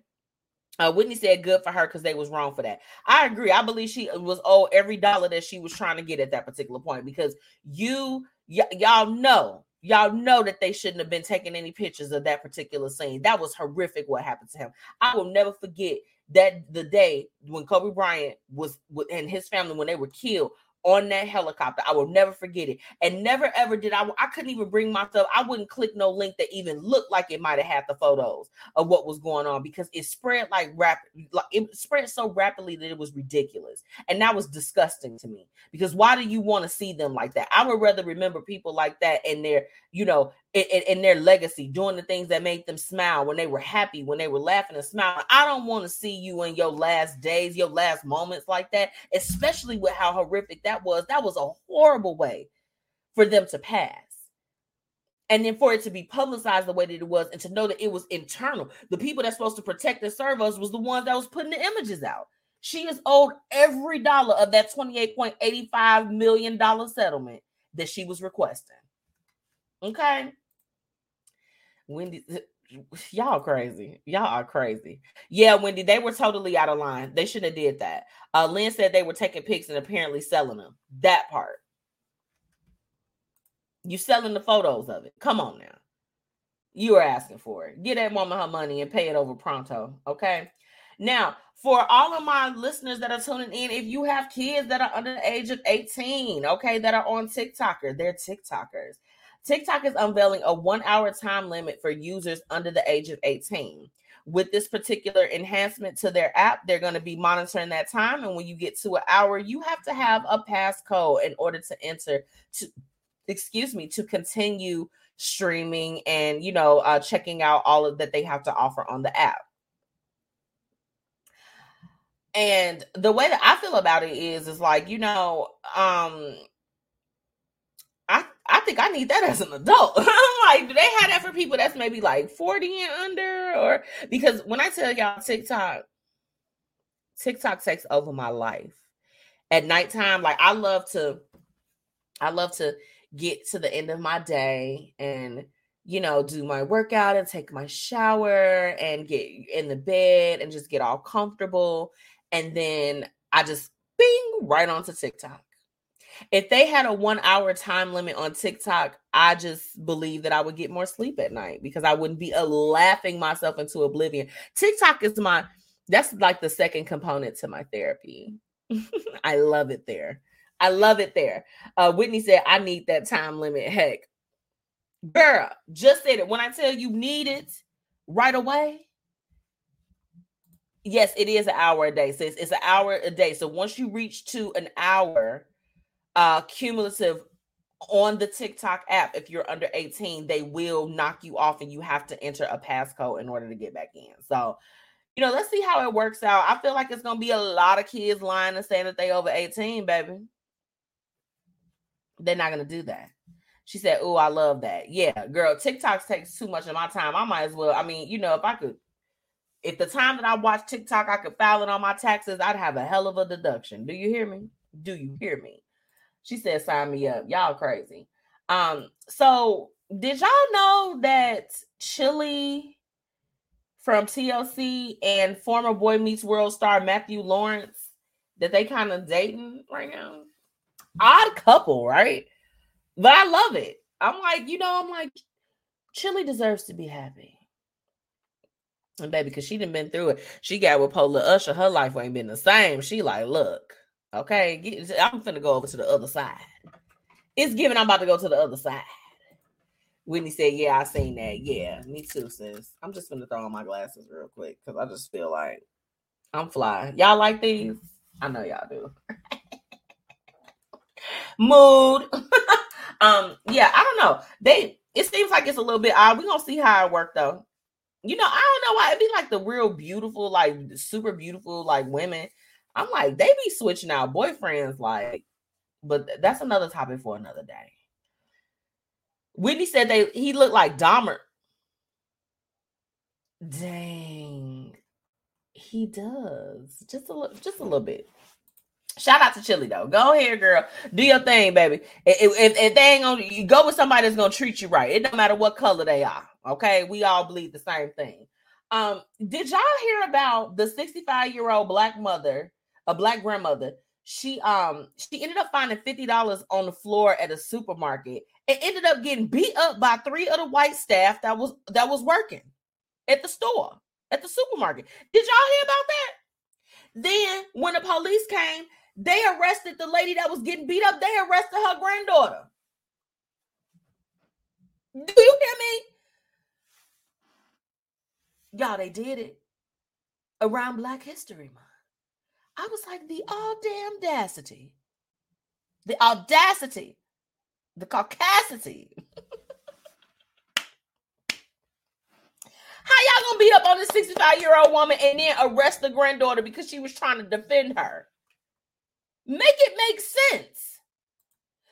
Uh, Whitney said good for her because they was wrong for that. I agree. I believe she was owed every dollar that she was trying to get at that particular point because you y- y'all know y'all know that they shouldn't have been taking any pictures of that particular scene. That was horrific what happened to him. I will never forget that the day when Kobe Bryant was and his family when they were killed on that helicopter. I will never forget it. And never ever did I I couldn't even bring myself, I wouldn't click no link that even looked like it might have had the photos of what was going on because it spread like rapid like it spread so rapidly that it was ridiculous. And that was disgusting to me because why do you want to see them like that? I would rather remember people like that and their, you know, in, in, their legacy, doing the things that made them smile when they were happy, when they were laughing and smiling. I don't want to see you in your last days, your last moments like that, especially with how horrific that was. That was a horrible way for them to pass. And then for it to be publicized the way that it was, and to know that it was internal. The people that's supposed to protect and serve us was the ones that was putting the images out. She is owed every dollar of that $28.85 million settlement that she was requesting. Okay. Wendy, y'all crazy. Y'all are crazy. Yeah, Wendy, they were totally out of line. They shouldn't have did that. Uh, Lynn said they were taking pics and apparently selling them. That part. You selling the photos of it. Come on now. You are asking for it. Get that woman her money and pay it over pronto. Okay. Now, for all of my listeners that are tuning in, if you have kids that are under the age of 18, okay, that are on TikToker, they're TikTokers. TikTok is unveiling a one hour time limit for users under the age of 18. With this particular enhancement to their app, they're going to be monitoring that time. And when you get to an hour, you have to have a passcode in order to enter to, excuse me, to continue streaming and, you know, uh, checking out all of that they have to offer on the app. And the way that I feel about it is, is like, you know, um, think I need that as an adult. I'm like, do they have that for people that's maybe like 40 and under? Or because when I tell y'all TikTok, TikTok takes over my life. At nighttime, like I love to, I love to get to the end of my day and you know, do my workout and take my shower and get in the bed and just get all comfortable. And then I just bing right onto TikTok. If they had a one hour time limit on TikTok, I just believe that I would get more sleep at night because I wouldn't be uh, laughing myself into oblivion. TikTok is my, that's like the second component to my therapy. I love it there. I love it there. Uh, Whitney said, I need that time limit. Heck, girl, just said it. When I tell you need it right away, yes, it is an hour a day. So it's, it's an hour a day. So once you reach to an hour, uh, cumulative on the TikTok app, if you're under 18, they will knock you off and you have to enter a passcode in order to get back in. So, you know, let's see how it works out. I feel like it's gonna be a lot of kids lying and saying that they over 18, baby. They're not gonna do that. She said, Oh, I love that. Yeah, girl, TikTok takes too much of my time. I might as well. I mean, you know, if I could, if the time that I watch TikTok, I could file it on my taxes, I'd have a hell of a deduction. Do you hear me? Do you hear me? She said, sign me up. Y'all crazy. Um, so did y'all know that Chilli from TLC and former Boy Meets World star Matthew Lawrence that they kind of dating right now? Odd couple, right? But I love it. I'm like, you know, I'm like, Chilli deserves to be happy. And baby, because she didn't been through it. She got with Pola Usher. Her life ain't been the same. She like, look, Okay, I'm finna go over to the other side. It's given. I'm about to go to the other side. Whitney said, "Yeah, I seen that. Yeah, me too, sis. I'm just gonna throw on my glasses real quick because I just feel like I'm fly. Y'all like these? I know y'all do. Mood. um, yeah, I don't know. They. It seems like it's a little bit odd. We're gonna see how it worked though. You know, I don't know why it'd be like the real beautiful, like super beautiful, like women I'm like, they be switching out boyfriends, like, but that's another topic for another day. Whitney said they he looked like Dahmer. Dang, he does just a little, just a little bit. Shout out to Chilli though. Go ahead, girl. Do your thing, baby. If, if, if they ain't gonna you go with somebody that's gonna treat you right, it don't matter what color they are. Okay, we all bleed the same thing. Um, did y'all hear about the 65 year old black mother a black grandmother. She um she ended up finding fifty dollars on the floor at a supermarket and ended up getting beat up by three of the white staff that was that was working at the store at the supermarket. Did y'all hear about that? Then when the police came, they arrested the lady that was getting beat up. They arrested her granddaughter. Do you hear me? Y'all, they did it around Black History Month. I was like, the all damn audacity, the audacity, the caucasity. How y'all gonna beat up on this 65 year old woman and then arrest the granddaughter because she was trying to defend her? Make it make sense.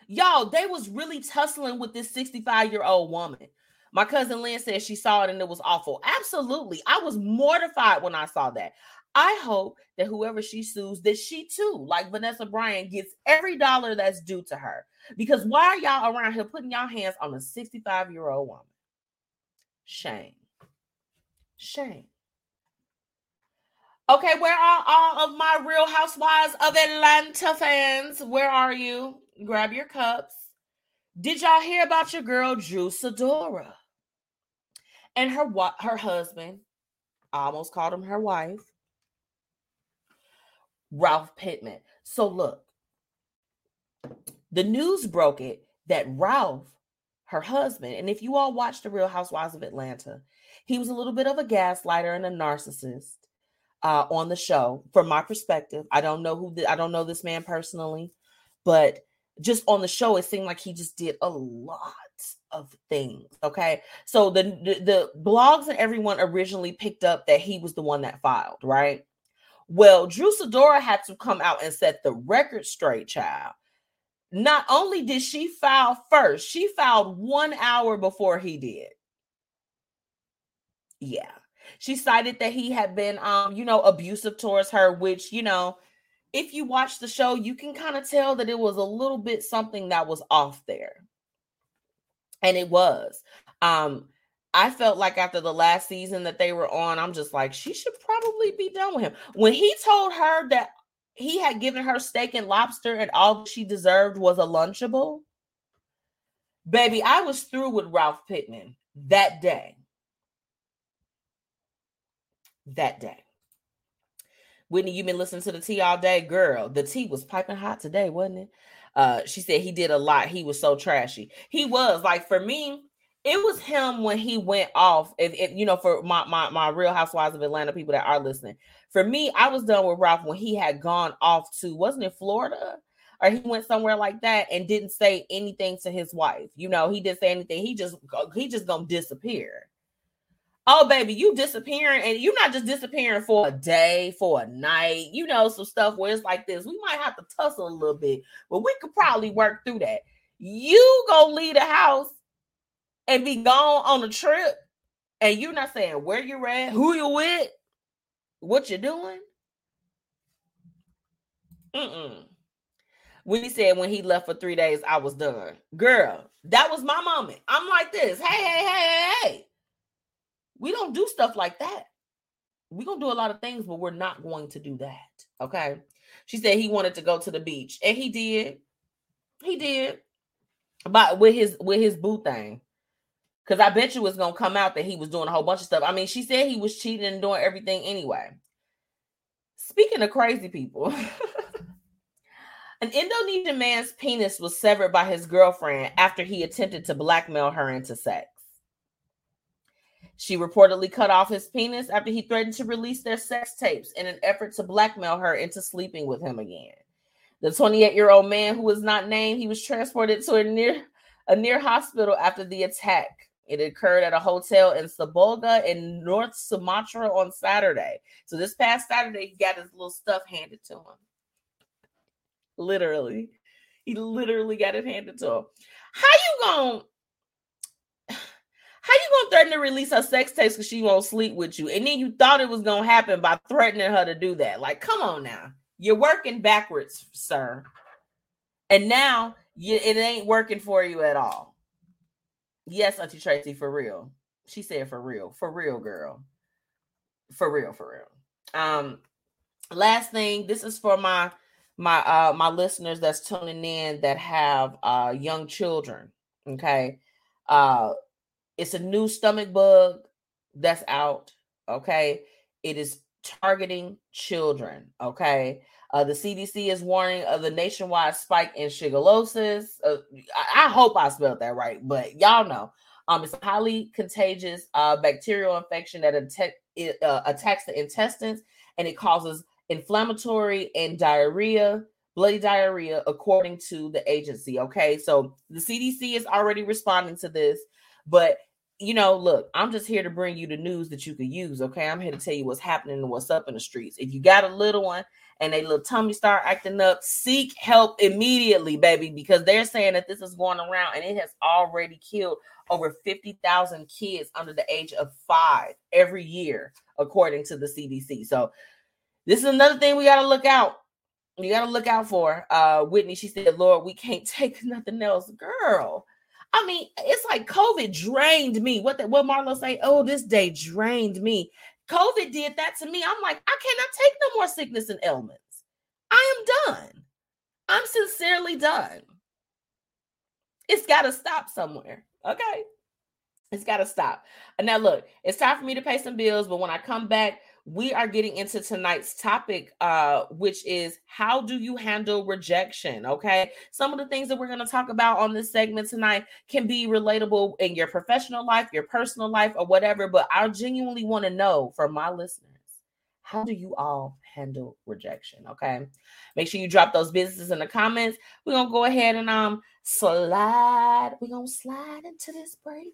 Y'all, they was really tussling with this 65 year old woman. My cousin Lynn said she saw it and it was awful. Absolutely. I was mortified when I saw that. I hope that whoever she sues, that she too, like Vanessa Bryant, gets every dollar that's due to her. Because why are y'all around here putting y'all hands on a 65 year old woman? Shame. Shame. Okay, where are all of my real housewives of Atlanta fans? Where are you? Grab your cups. Did y'all hear about your girl, Drew Sidora? and her her husband, I almost called him her wife, Ralph Pittman. So look, the news broke it that Ralph, her husband, and if you all watched The Real Housewives of Atlanta, he was a little bit of a gaslighter and a narcissist uh, on the show. From my perspective, I don't know who the, I don't know this man personally, but just on the show, it seemed like he just did a lot of things. Okay, so the, the the blogs and everyone originally picked up that he was the one that filed, right? Well, Drew Sidora had to come out and set the record straight, child. Not only did she file first, she filed one hour before he did. Yeah. She cited that he had been um, you know, abusive towards her, which, you know, if you watch the show, you can kind of tell that it was a little bit something that was off there. And it was. Um, I felt like after the last season that they were on, I'm just like, she should probably be done with him. When he told her that he had given her steak and lobster and all she deserved was a lunchable, baby, I was through with Ralph Pittman that day. That day. Whitney, you've been listening to the tea all day, girl. The tea was piping hot today, wasn't it? Uh, she said he did a lot. He was so trashy. He was like for me, it was him when he went off. If, if you know, for my, my my Real Housewives of Atlanta people that are listening, for me, I was done with Ralph when he had gone off to wasn't it Florida or he went somewhere like that and didn't say anything to his wife. You know, he didn't say anything. He just he just gonna disappear. Oh, baby, you disappearing, and you're not just disappearing for a day, for a night. You know, some stuff where it's like this. We might have to tussle a little bit, but we could probably work through that. You gonna leave the house and be gone on a trip, and you're not saying where you're at, who you're with, what you're doing. Mm-mm. Said when he left for three days, I was done. Girl, that was my moment. I'm like this. Hey, hey, hey, hey, hey. We don't do stuff like that. We're gonna do a lot of things, but we're not going to do that. Okay. She said he wanted to go to the beach, and he did. He did. But with his with his boo thing. Because I bet you it's gonna come out that he was doing a whole bunch of stuff. I mean, she said he was cheating and doing everything anyway. Speaking of crazy people, an Indonesian man's penis was severed by his girlfriend after he attempted to blackmail her into sex. She reportedly cut off his penis after he threatened to release their sex tapes in an effort to blackmail her into sleeping with him again. The 28 year old man, who was not named, he was transported to a near a near hospital after the attack. It occurred at a hotel in Sibolga in North Sumatra on Saturday. So this past Saturday, he got his little stuff handed to him. Literally, he literally got it handed to him. How you gonna? How you gonna threaten to release her sex tapes because she won't sleep with you, and then you thought it was gonna happen by threatening her to do that? Like, come on now, you're working backwards, sir. And now you, it ain't working for you at all. Yes, Auntie Tracy, for real. She said for real, for real, girl. For real, for real. Um, last thing, this is for my my uh my listeners that's tuning in that have uh young children. Okay. Uh it's a new stomach bug that's out. Okay. It is targeting children. Okay. Uh, the CDC is warning of the nationwide spike in shigellosis. Uh, I, I, hope I spelled that right, but y'all know. Um, it's a highly contagious uh, bacterial infection that attack, it, uh, attacks the intestines and it causes inflammatory and diarrhea, bloody diarrhea, according to the agency. Okay, so the CDC is already responding to this, but you know, look, I'm just here to bring you the news that you could use. Okay, I'm here to tell you what's happening and what's up in the streets. If you got a little one and a little tummy start acting up, seek help immediately, baby, because they're saying that this is going around and it has already killed over 50,000 kids under the age of five every year, according to the CDC. So, this is another thing we got to look out. You got to look out for. Uh, Whitney, she said, Lord, we can't take nothing else. Girl, I mean, it's like COVID drained me. What the, what Marlo say? Oh, this day drained me. COVID did that to me. I'm like, I cannot take no more sickness and ailments. I am done. I'm sincerely done. It's got to stop somewhere. Okay. It's got to stop. Now, look, it's time for me to pay some bills, but when I come back, we are getting into tonight's topic, uh, which is how do you handle rejection? Okay. Some of the things that we're going to talk about on this segment tonight can be relatable in your professional life, your personal life, or whatever, but I genuinely want to know from my listeners how do you all handle rejection? Okay. Make sure you drop those businesses in the comments. We're going to go ahead and um slide. We're going to slide into this break.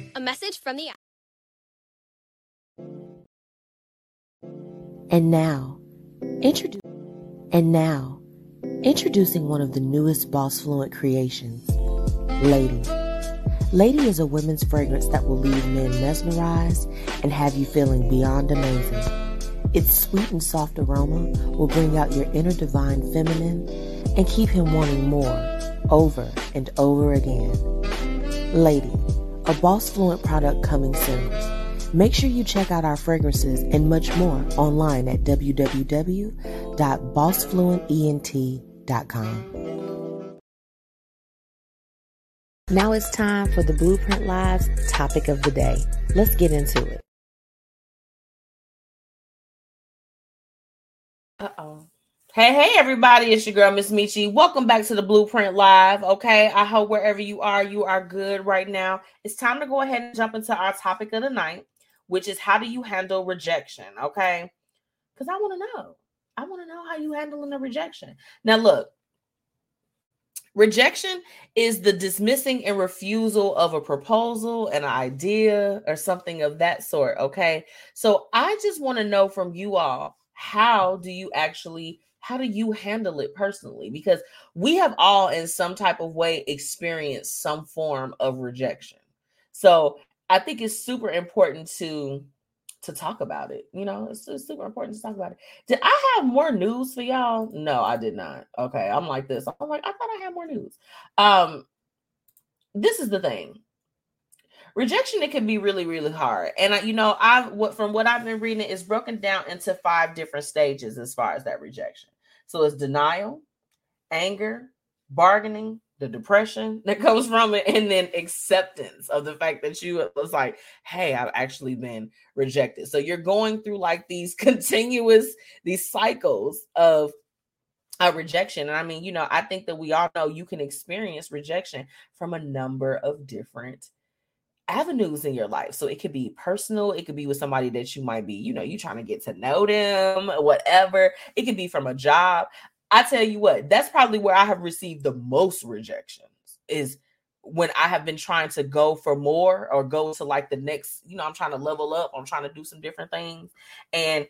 A message from the And now, introduce and now, introducing one of the newest Boss Fluent creations, Lady. Lady is a women's fragrance that will leave men mesmerized and have you feeling beyond amazing. Its sweet and soft aroma will bring out your inner divine feminine and keep him wanting more over and over again. Lady, a Boss Fluent product coming soon. Make sure you check out our fragrances and much more online at www.bossfluentent.com. Now it's time for the Blueprint Live's topic of the day. Let's get into it. Uh oh. Hey, hey, everybody, it's your girl, Miss Metchi. Welcome back to the Blueprint Live. Okay, I hope wherever you are, you are good right now. It's time to go ahead and jump into our topic of the night, which is how do you handle rejection? Okay, because I want to know. I want to know how you handling the rejection. Now, look, rejection is the dismissing and refusal of a proposal, an idea, or something of that sort. Okay, so I just want to know from you all how do you actually how do you handle it personally? Because we have all in some type of way experienced some form of rejection. So i think it's super important to to talk about it you know it's, it's super important to talk about it. Did i have more news for y'all? No i did not. Okay i'm like this. I'm like i thought i had more news. Um this is the thing. Rejection it can be really really hard. And I, you know i've what from what i've been reading it's broken down into five different stages as far as that rejection so it's denial anger bargaining the depression that comes from it and then acceptance of the fact that you was like hey i've actually been rejected. So you're going through like these continuous these cycles of rejection. And i mean you know i think that we all know you can experience rejection from a number of different avenues in your life. So it could be personal, it could be with somebody that you might be, you know, you trying to get to know them, whatever. It could be from a job. I tell you what, that's probably where I have received the most rejections is when I have been trying to go for more or go to like the next, you know, I'm trying to level up, I'm trying to do some different things. And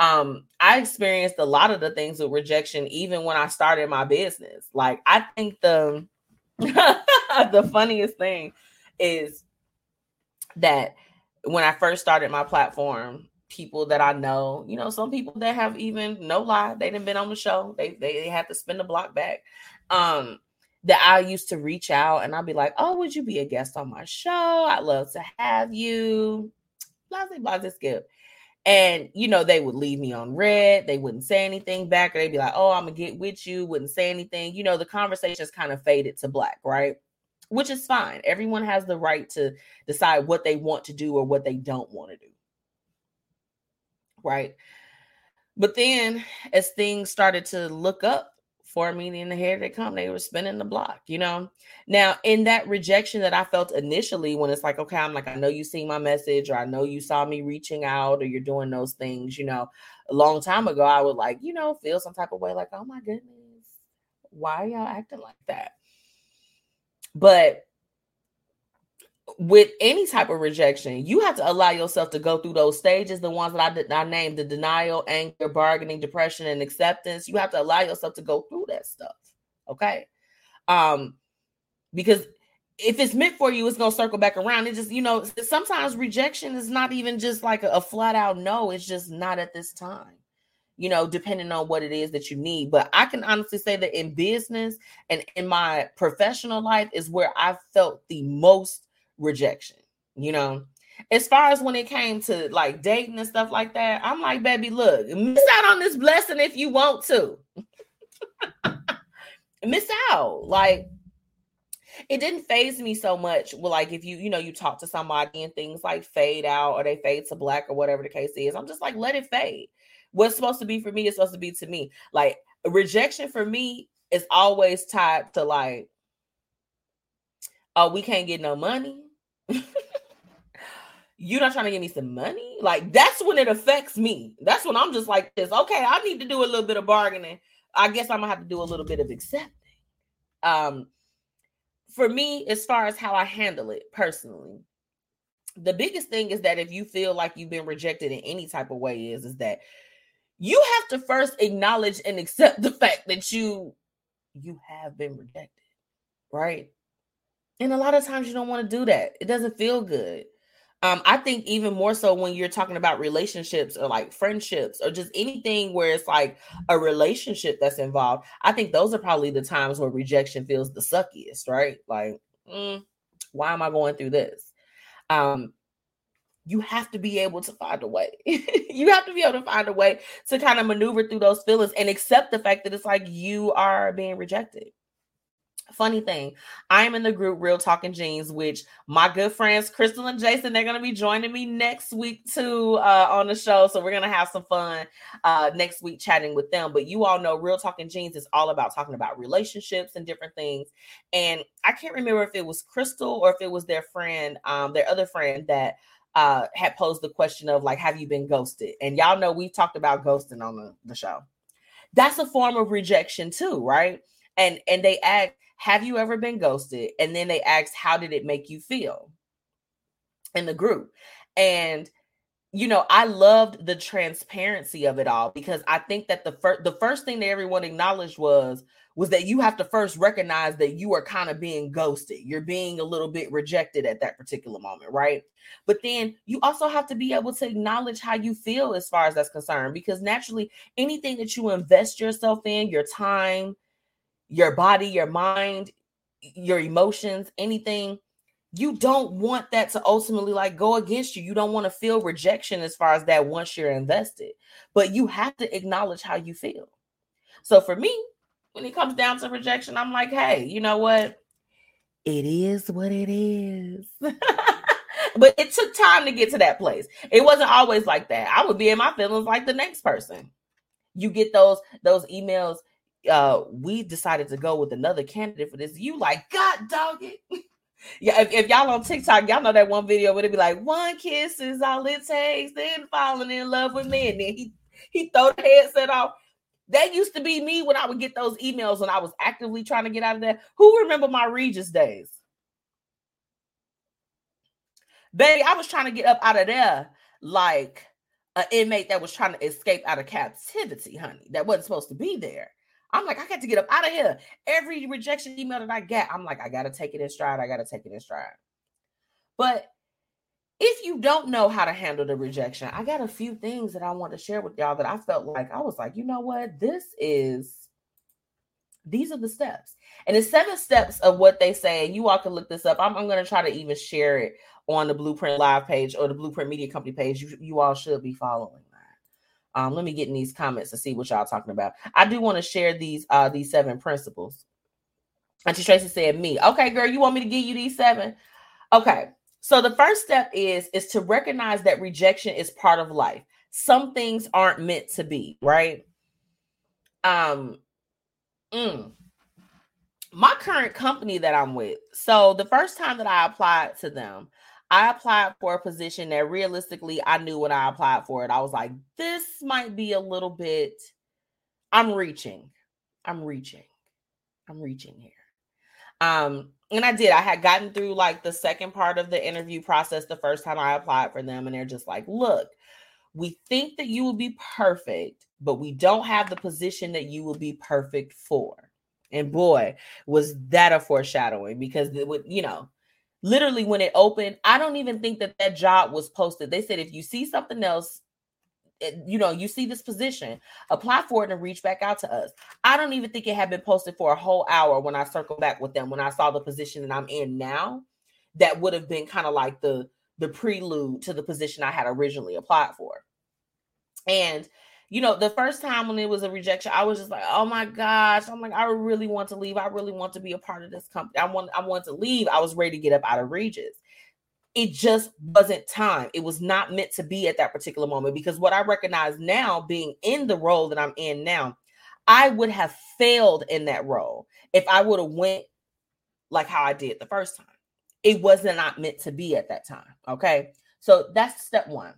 um I experienced a lot of the things with rejection even when I started my business. Like I think the the funniest thing is that when I first started my platform, people that I know, you know, some people that have even no lie, they didn't been on the show. They they, had to spend the block back. Um, that I used to reach out and I'd be like, Oh, would you be a guest on my show? I'd love to have you. Blah blah blah skip. And you know, they would leave me on red, they wouldn't say anything back, or they'd be like, Oh, I'm gonna get with you, wouldn't say anything. You know, the conversations kind of faded to black, right? Which is fine. Everyone has the right to decide what they want to do or what they don't want to do. Right. But then, as things started to look up for me the hair they come they were spinning the block you know now in that rejection that i felt initially when it's like okay i'm like i know you see my message or i know you saw me reaching out or you're doing those things you know a long time ago i would like you know feel some type of way like oh my goodness why are y'all acting like that but with any type of rejection, you have to allow yourself to go through those stages, the ones that I did I named the denial, anger, bargaining, depression, and acceptance. You have to allow yourself to go through that stuff. Okay. Um, because if it's meant for you, it's gonna circle back around. It just, you know, sometimes rejection is not even just like a, a flat out no, it's just not at this time you know, depending on what it is that you need. But I can honestly say that in business and in my professional life is where I felt the most rejection, you know. As far as when it came to like dating and stuff like that, I'm like, baby, look, miss out on this blessing if you want to. miss out. Like, it didn't phase me so much. Well, like if you, you know, you talk to somebody and things like fade out or they fade to black or whatever the case is, I'm just like, let it fade. What's supposed to be for me is supposed to be to me. Like rejection for me is always tied to like, oh, we can't get no money You're not trying to give me some money? Like that's when it affects me. That's when I'm just like this. Okay, I need to do a little bit of bargaining. I guess I'm gonna have to do a little bit of accepting. Um, for me, as far as how I handle it personally, the biggest thing is that if you feel like you've been rejected in any type of way, is is that you have to first acknowledge and accept the fact that you you have been rejected, right? And a lot of times you don't want to do that. It doesn't feel good. Um, I think even more so when you're talking about relationships or like friendships or just anything where it's like a relationship that's involved. I think those are probably the times where rejection feels the suckiest, right? Like, mm, why am I going through this? Um, you have to be able to find a way. you have to be able to find a way to kind of maneuver through those feelings and accept the fact that it's like you are being rejected. Funny thing, I'm in the group Real Talking Jeans, which my good friends Crystal and Jason, they're gonna be joining me next week too uh, on the show. So we're gonna have some fun uh, next week chatting with them. But you all know Real Talking Jeans is all about talking about relationships and different things. And I can't remember if it was Crystal or if it was their friend, um, their other friend that uh, had posed the question of like, have you been ghosted? And y'all know we've talked about ghosting on the, the show. That's a form of rejection too, right? And and they ask have you ever been ghosted? And then they asked, How did it make you feel in the group? And you know, I loved the transparency of it all because I think that the first the first thing that everyone acknowledged was was that you have to first recognize that you are kind of being ghosted. You're being a little bit rejected at that particular moment, right? But then you also have to be able to acknowledge how you feel as far as that's concerned because naturally anything that you invest yourself in, your time, your body, your mind, your emotions, anything, you don't want that to ultimately like go against you. You don't want to feel rejection as far as that once you're invested, but you have to acknowledge how you feel. So for me, when it comes down to rejection, I'm like, hey, you know what? It is what it is. but it took time to get to that place. It wasn't always like that. I would be in my feelings like the next person. You get those those emails uh we decided to go with another candidate for this. You like, God dog it. yeah, if, if, y'all on TikTok, y'all know that one video where it be like, one kiss is all it takes, then falling in love with me. And then he he throw the headset off. That used to be me when I would get those emails when I was actively trying to get out of there. Who remember my Regis days? Baby, I was trying to get up out of there like an inmate that was trying to escape out of captivity, honey. That wasn't supposed to be there. I'm like, I got to get up out of here. Every rejection email that I get, I'm like, I got to take it in stride. I got to take it in stride. But if you don't know how to handle the rejection, I got a few things that I want to share with y'all that I felt like I was like, you know what? This is, these are the steps. And it's seven steps of what they say. And you all can look this up. I'm, I'm going to try to even share it on the Blueprint Live page or the Blueprint Media Company page. You, you all should be following. Um, let me get in these comments to see what y'all talking about. I do want to share these uh these seven principles. Auntie Tracy said me. Okay, girl, you want me to give you these seven? Okay. So the first step is is to recognize that rejection is part of life. Some things aren't meant to be, right? Um Mm. My current company that I'm with. So the first time that I applied to them, I applied for a position that realistically I knew when I applied for it. I was like, this might be a little bit. I'm reaching. I'm reaching. I'm reaching here. Um, and I did. I had gotten through like the second part of the interview process the first time I applied for them, and they're just like, look, we think that you will be perfect, but we don't have the position that you will be perfect for. And boy, was that a foreshadowing because it would, you know, literally when it opened, I don't even think that that job was posted. They said if you see something else, Eh, you know, you see this position, apply for it and reach back out to us. I don't even think it had been posted for a whole hour when I circled back with them when I saw the position that I'm in now. That would have been kind of like the the prelude to the position I had originally applied for. And you know, the first time when it was a rejection, I was just like, oh my gosh. I'm like, I really want to leave. I really want to be a part of this company. I want, I want to leave. I was ready to get up out of Regis. It just wasn't time. It was not meant to be at that particular moment because what I recognize now, being in the role that I'm in now, I would have failed in that role if I would have went like how I did the first time. It wasn't not meant to be at that time. Okay. So that's step one.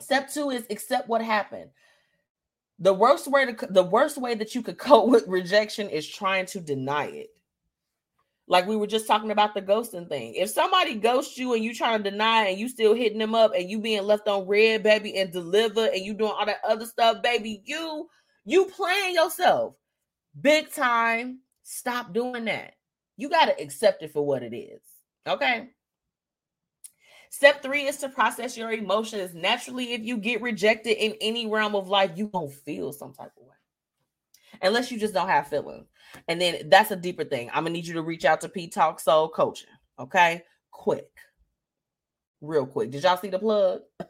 Step two is accept what happened. The worst way to the worst way that you could cope with rejection is trying to deny it. Like we were just talking about the ghosting thing. If somebody ghosts you and you trying to deny and you still hitting them up and you being left on read, baby, and deliver and you doing all that other stuff, baby, you you playing yourself big time. Stop doing that. You got to accept it for what it is. Okay. Step three is to process your emotions. Naturally, if you get rejected in any realm of life, you gonna feel some type of way. Unless you just don't have feelings. And then that's a deeper thing. I'm gonna need you to reach out to PtalksSoul Coaching. Okay, quick, real quick. Did y'all see the plug?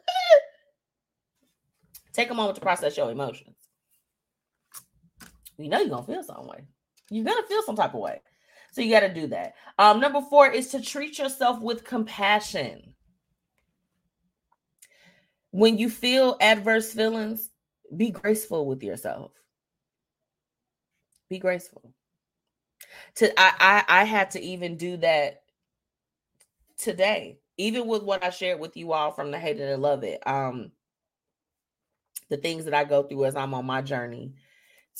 Take a moment to process your emotions. You know you're gonna feel some way. You're gonna feel some type of way. So you got to do that. Um, number four is to treat yourself with compassion when you feel adverse feelings, be graceful with yourself. Be graceful. To I, I I had to even do that today, even with what I shared with you all from the hate and and love it. Um, the things that I go through as I'm on my journey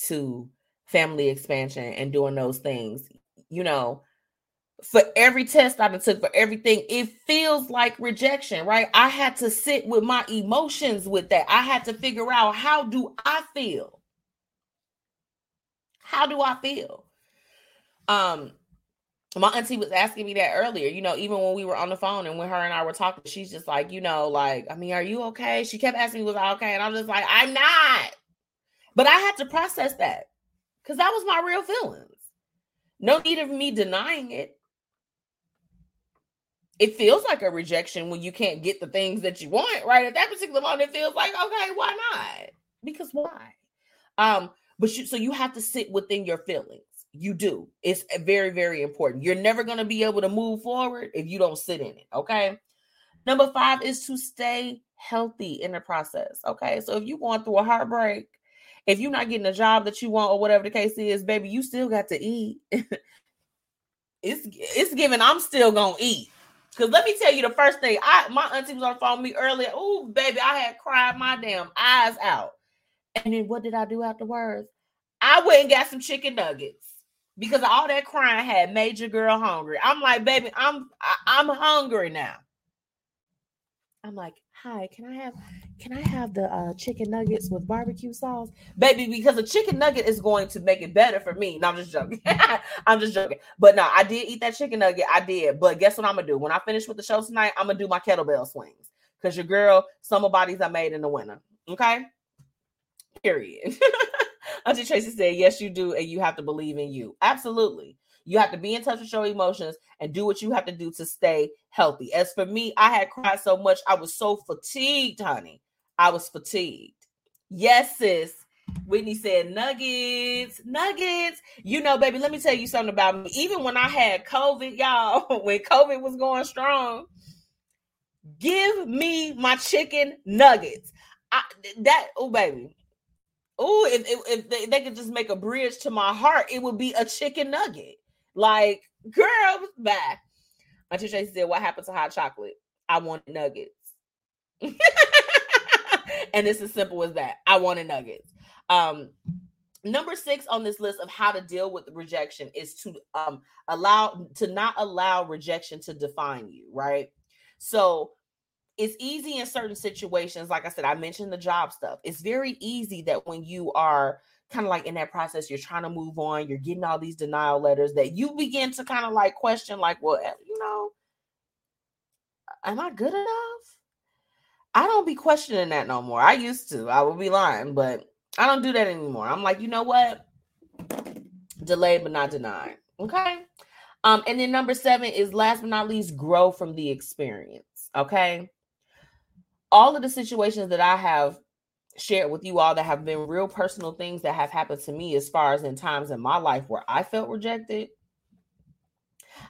to family expansion and doing those things. You know, for every test I took, for everything, it feels like rejection, right? I had to sit with my emotions with that. I had to figure out how do I feel? How do I feel? Um, my auntie was asking me that earlier, you know, even when we were on the phone and when her and I were talking, she's just like, you know, like, I mean, are you okay? She kept asking me, was I okay? And I'm just like, I'm not. But I had to process that because that was my real feelings. No need of me denying it it feels like a rejection when you can't get the things that you want right at that particular moment it feels like okay why not because why um but you so you have to sit within your feelings you do it's very very important you're never going to be able to move forward if you don't sit in it okay number five is to stay healthy in the process okay so if you're going through a heartbreak if you're not getting a job that you want or whatever the case is baby you still got to eat it's it's given i'm still gonna eat Cause let me tell you the first thing. I my auntie was on the phone with me earlier. Oh, baby, I had cried my damn eyes out. And then what did I do afterwards? I went and got some chicken nuggets because all that crying had made your girl hungry. I'm like, baby, I'm I, I'm hungry now. I'm like, hi, can I have can I have the uh, chicken nuggets with barbecue sauce? Baby, because a chicken nugget is going to make it better for me. No, I'm just joking. I'm just joking. But no, I did eat that chicken nugget. I did. But guess what I'm gonna do? When I finish with the show tonight, I'm gonna do my kettlebell swings. Because your girl, summer bodies are made in the winter. Okay. Period. Auntie Tracy said, Yes, you do, and you have to believe in you. Absolutely. You have to be in touch with your emotions and do what you have to do to stay healthy. As for me, I had cried so much. I was so fatigued, honey. I was fatigued. Yes, sis. Whitney said, Nuggets, nuggets. You know, baby, let me tell you something about me. Even when I had COVID, y'all, when COVID was going strong, give me my chicken nuggets. I, that, oh, baby, Oh, if, if, they, they could just make a bridge to my heart, it would be a chicken nugget. Like, girl, bye. Auntie Tracy said, What happened to hot chocolate? I wanted nuggets. and it's as simple as that. I wanted nuggets. Um, number six on this list of how to deal with rejection is to um allow to not allow rejection to define you, right? So it's easy in certain situations. Like I said, I mentioned the job stuff. It's very easy that when you are kind of like in that process, you're trying to move on, you're getting all these denial letters that you begin to kind of like question, like, well, eh, you know, am I good enough? I don't be questioning that no more. I used to, I would be lying, but I don't do that anymore. I'm like, you know what? Delayed but not denied. Okay. Um, and then number seven is last but not least, grow from the experience. Okay all of the situations that I have shared with you all that have been real personal things that have happened to me as far as in times in my life where I felt rejected.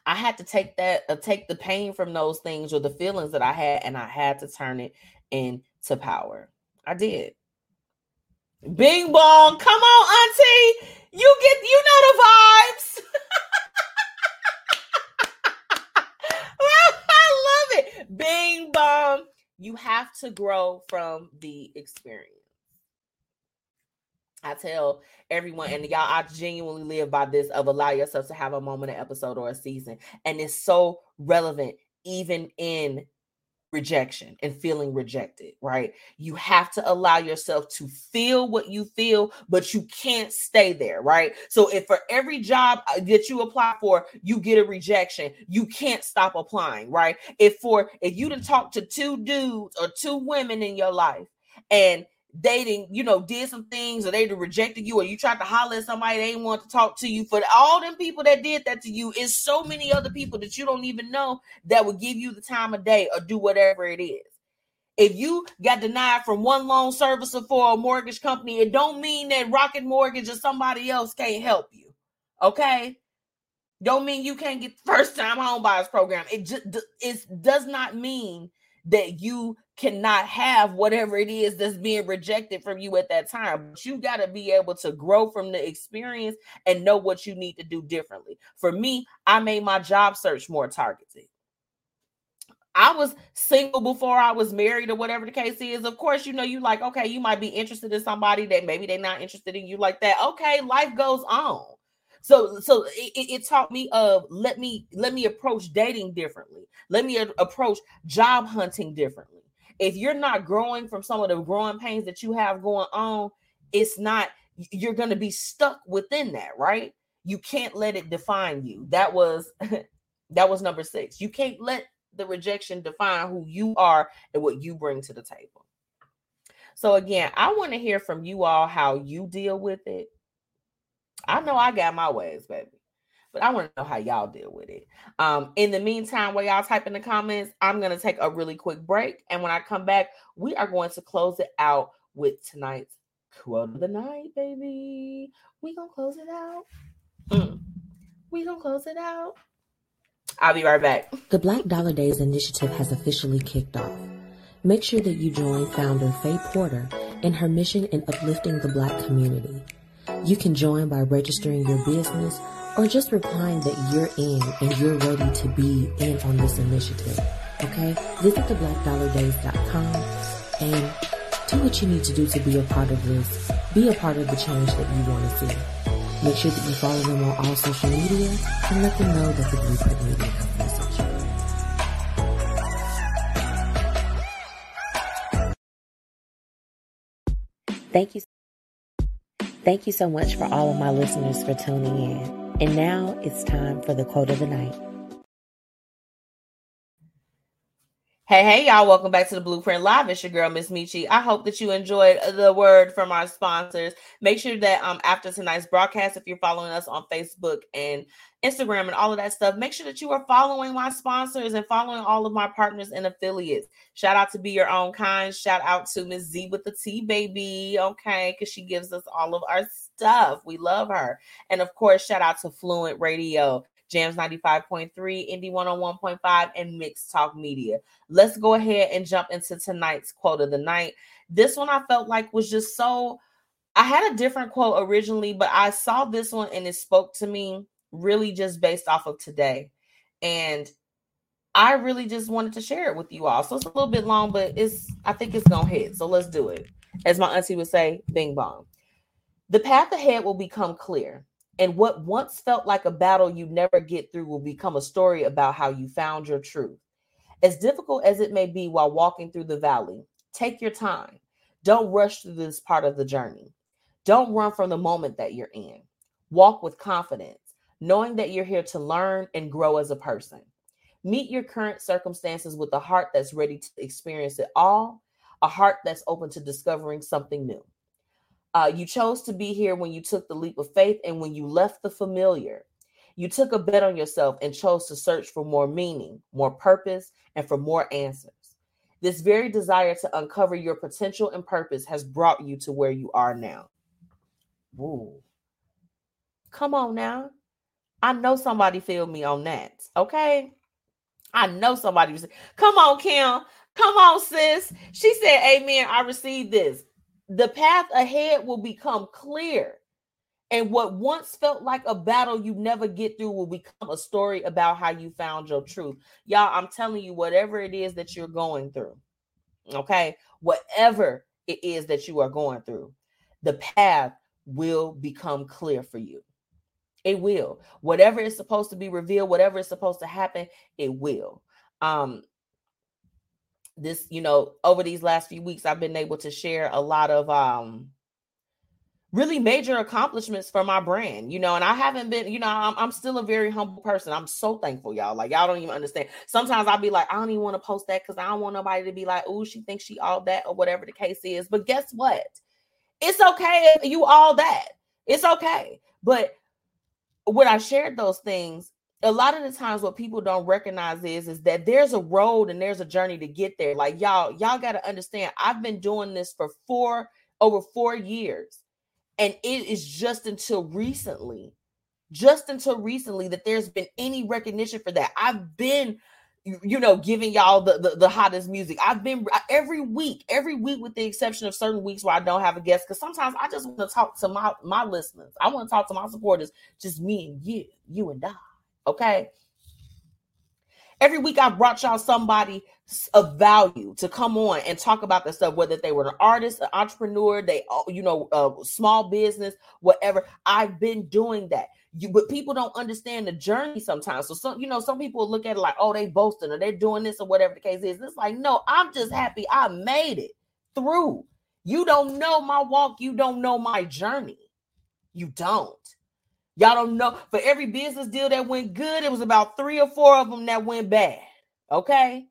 I had to take that, uh, take the pain from those things or the feelings that I had, and I had to turn it into power. I did. Bing bong, come on, auntie. You get, you know the vibes. I love it. Bing bong you have to grow from the experience. I tell everyone, and y'all, I genuinely live by this of allow yourself to have a moment, an episode, or a season. And it's so relevant, even in rejection and feeling rejected, right? You have to allow yourself to feel what you feel, but you can't stay there, right? So if for every job uh, that you apply for, you get a rejection, you can't stop applying, right? If for if you didn't talk to two dudes or two women in your life and dating, you know, did some things or they rejected you or you tried to holler at somebody they didn't want to talk to you. For all them people that did that to you, is so many other people that you don't even know that will give you the time of day or do whatever it is. If you got denied from one loan servicer for a mortgage company, it don't mean that Rocket Mortgage or somebody else can't help you. Okay? Don't mean you can't get first time home buyers program. It just it does not mean that you cannot have whatever it is that's being rejected from you at that time. But you got to be able to grow from the experience and know what you need to do differently. For me, I made my job search more targeted. I was single before I was married or whatever the case is. Of course, you know, you like, okay, you might be interested in somebody that maybe they're not interested in you like that. Okay, life goes on. So so it, it taught me of let me let me approach dating differently. Let me approach job hunting differently. If you're not growing from some of the growing pains that you have going on, it's not you're going to be stuck within that, right? You can't let it define you. That was that was number 6. You can't let the rejection define who you are and what you bring to the table. So again, I want to hear from you all how you deal with it. I know I got my ways, baby. But I want to know how y'all deal with it. Um, in the meantime, while y'all type in the comments, I'm gonna take a really quick break. And when I come back, we are going to close it out with tonight's quote of the night, baby. We gonna close it out. Mm. We gonna close it out. I'll be right back. The Black Dollar Days initiative has officially kicked off. Make sure that you join founder Faye Porter in her mission in uplifting the Black community. You can join by registering your business or just replying that you're in and you're ready to be in on this initiative. Okay? Visit the theblackdollardays.com and do what you need to do to be a part of this. Be a part of the change that you want to see. Make sure that you follow them on all social media and let them know that the Blueprint Media sent you. Thank you. Thank you so much for all of my listeners for tuning in. And now it's time for the quote of the night. Hey, hey, y'all. Welcome back to the Blueprint Live. It's your girl, Miss Metchi. I hope that you enjoyed the word from our sponsors. Make sure that um after tonight's broadcast, if you're following us on Facebook and Instagram and all of that stuff, make sure that you are following my sponsors and following all of my partners and affiliates. Shout out to Be Your Own Kind. Shout out to Miss Z with the T, baby. Okay, because she gives us all of our stuff. We love her. And of course, shout out to Fluent Radio. Jams 95.3, Indie 101.5, and Mixed Talk Media. Let's go ahead and jump into tonight's quote of the night. This one I felt like was just so I had a different quote originally, but I saw this one and it spoke to me really just based off of today. And I really just wanted to share it with you all. So it's a little bit long, but it's I think it's gonna hit. So let's do it. As my auntie would say, bing bong. The path ahead will become clear, and what once felt like a battle you never get through will become a story about how you found your truth. As difficult as it may be while walking through the valley, take your time. Don't rush through this part of the journey. Don't run from the moment that you're in. Walk with confidence, knowing that you're here to learn and grow as a person. Meet your current circumstances with a heart that's ready to experience it all, a heart that's open to discovering something new. Uh, you chose to be here when you took the leap of faith and when you left the familiar. You took a bet on yourself and chose to search for more meaning, more purpose, and for more answers. This very desire to uncover your potential and purpose has brought you to where you are now. Ooh. Come on now. I know somebody feel me on that. Okay. I know somebody was come on, Kim. Come on, sis. She said, Amen. I received this. The path ahead will become clear. And what once felt like a battle you never get through will become a story about how you found your truth. Y'all, I'm telling you, whatever it is that you're going through, okay, whatever it is that you are going through, the path will become clear for you. It will. Whatever is supposed to be revealed, whatever is supposed to happen, it will. Um this, you know, over these last few weeks I've been able to share a lot of um really major accomplishments for my brand, you know, and I haven't been, you know, I'm, I'm still a very humble person. I'm so thankful, y'all. Like, y'all don't even understand. Sometimes I'll be like, I don't even want to post that because I don't want nobody to be like, oh, she thinks she all that or whatever the case is. But guess what? It's okay if you all that. It's okay. But when I shared those things, a lot of the times what people don't recognize is is that there's a road and there's a journey to get there. Like y'all, y'all got to understand. I've been doing this for four over four years, and it is just until recently, just until recently that there's been any recognition for that. I've been you know, giving y'all the, the, the hottest music. I've been every week, every week, with the exception of certain weeks where I don't have a guest, because sometimes I just want to talk to my my listeners. I want to talk to my supporters, just me and you, you and I. Okay. Every week I brought y'all somebody of value to come on and talk about the stuff, whether they were an artist, an entrepreneur, they, uh, you know, a small business, whatever. I've been doing that you but people don't understand the journey sometimes. So some, you know, some people look at it like, oh, they boasting or they're doing this or whatever the case is. It's like, no, I'm just happy I made it through. You don't know my walk, you don't know my journey. You don't. Y'all don't know. For every business deal that went good, it was about three or four of them that went bad. Okay.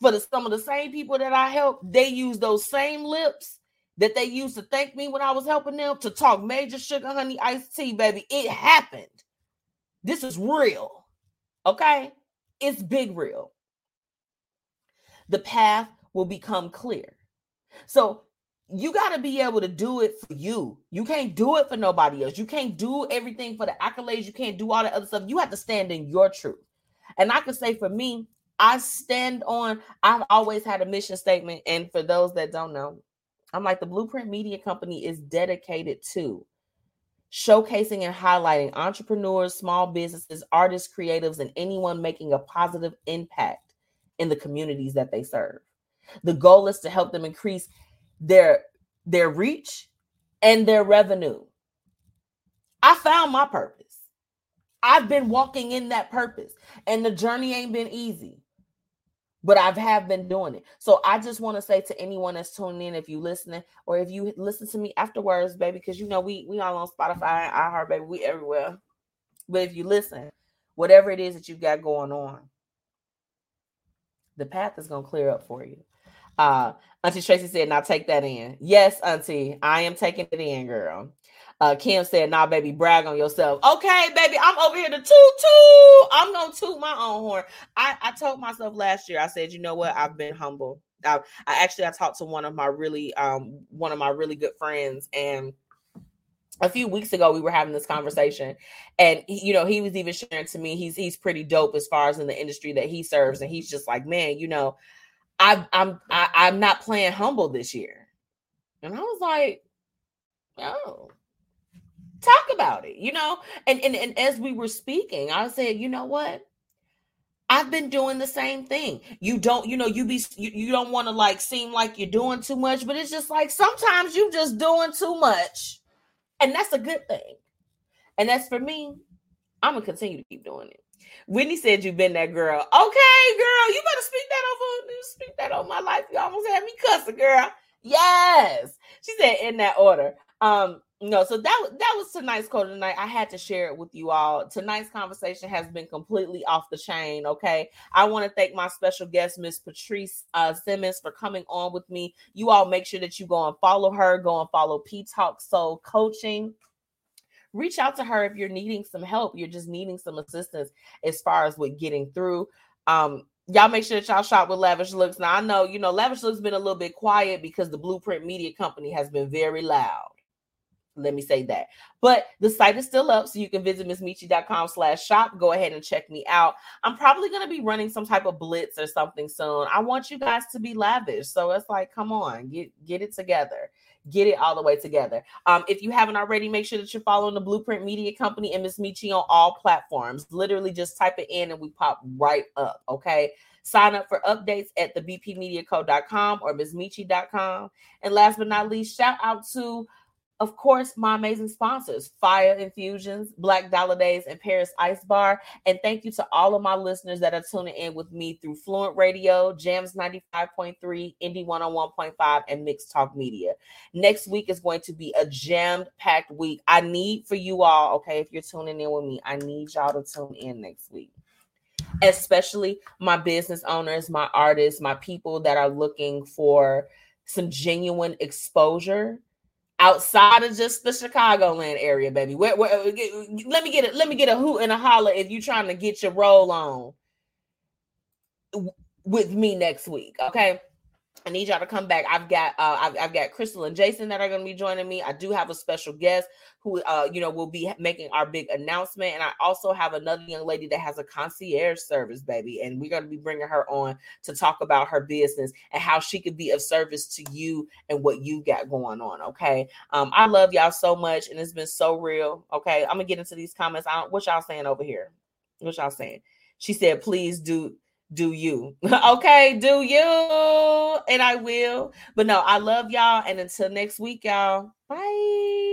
For the some of the same people that I helped, they use those same lips that they used to thank me when I was helping them to talk major sugar honey iced tea, baby. It happened. This is real. Okay? It's big real. The path will become clear. So you got to be able to do it for you. You can't do it for nobody else. You can't do everything for the accolades. You can't do all the other stuff. You have to stand in your truth. And I can say for me, I stand on, I've always had a mission statement. And for those that don't know, I'm like, the Blueprint Media Company is dedicated to showcasing and highlighting entrepreneurs, small businesses, artists, creatives, and anyone making a positive impact in the communities that they serve. The goal is to help them increase their their reach and their revenue. I found my purpose. I've been walking in that purpose, and the journey ain't been easy but I've have been doing it. So I just want to say to anyone that's tuning in, if you listening or if you listen to me afterwards, baby, because you know we we all on Spotify, and iHeart, baby, we everywhere. But if you listen, whatever it is that you've got going on, the path is gonna clear up for you. Uh Auntie Tracy said, now take that in. Yes, Auntie, I am taking it in, girl. Uh, Kim said, "Nah, baby, brag on yourself." Okay, baby, I'm over here to toot toot. I'm gonna toot my own horn. I, I told myself last year. I said, you know what? I've been humble. I, I actually I talked to one of my really um one of my really good friends and a few weeks ago we were having this conversation and you know he was even sharing to me he's he's pretty dope as far as in the industry that he serves and he's just like man you know I, I'm I, I'm not playing humble this year and I was like Oh, talk about it, you know? And, and, and as we were speaking, I said, you know what? I've been doing the same thing. You don't, you know, you be you, you don't want to like seem like you're doing too much, but it's just like sometimes you're just doing too much. And that's a good thing. And that's for me, I'm gonna continue to keep doing it. Whitney said you've been that girl. Okay, girl, you better speak that over, speak that on my life. You almost had me cussing, girl. Yes. She said in that order. Um, no, so that that was tonight's quote tonight. I had to share it with you all. Tonight's conversation has been completely off the chain. Okay, I want to thank my special guest, Miss Patrice uh, Simmons, for coming on with me. You all make sure that you go and follow her. Go and follow PtalksSoul Coaching. Reach out to her if you're needing some help. You're just needing some assistance as far as with getting through. Um, y'all make sure that y'all shop with Lavish Looks. Now I know you know Lavish Looks been a little bit quiet because the Blueprint Media Company has been very loud. Let me say that. But the site is still up, so you can visit mzmetchi.com slash shop. Go ahead and check me out. I'm probably going to be running some type of blitz or something soon. I want you guys to be lavish. So it's like, come on, get, get it together. Get it all the way together. Um, if you haven't already, make sure that you're following the Blueprint Media Company and Miss Metchi on all platforms. Literally just type it in and we pop right up. Okay. Sign up for updates at the bpmediaco.com or mzmetchi.com. And last but not least, shout out to of course, my amazing sponsors, Fire Infusions, Black Dollar Days, and Paris Ice Bar. And thank you to all of my listeners that are tuning in with me through Fluent Radio, Jams 95.3, Indie 101.5, and Mixed Talk Media. Next week is going to be a jammed packed week. I need for you all, okay, if you're tuning in with me, I need y'all to tune in next week especially my business owners, my artists, my people that are looking for some genuine exposure outside of just the Chicagoland area, baby. Where, where, uh, let me get it. Let me get a hoot and a holler if you're trying to get your roll on with me next week. Okay. I need y'all to come back. I've got uh I've, I've got Crystal and Jason that are going to be joining me. I do have a special guest who uh you know will be making our big announcement and I also have another young lady that has a concierge service baby and we're going to be bringing her on to talk about her business and how she could be of service to you and what you got going on, okay? Um I love y'all so much and it's been so real, okay? I'm to get into these comments. I don't what y'all saying over here? What y'all saying? She said, "Please do do you. okay, do you. And I will. But no, I love y'all. And until next week, y'all. Bye.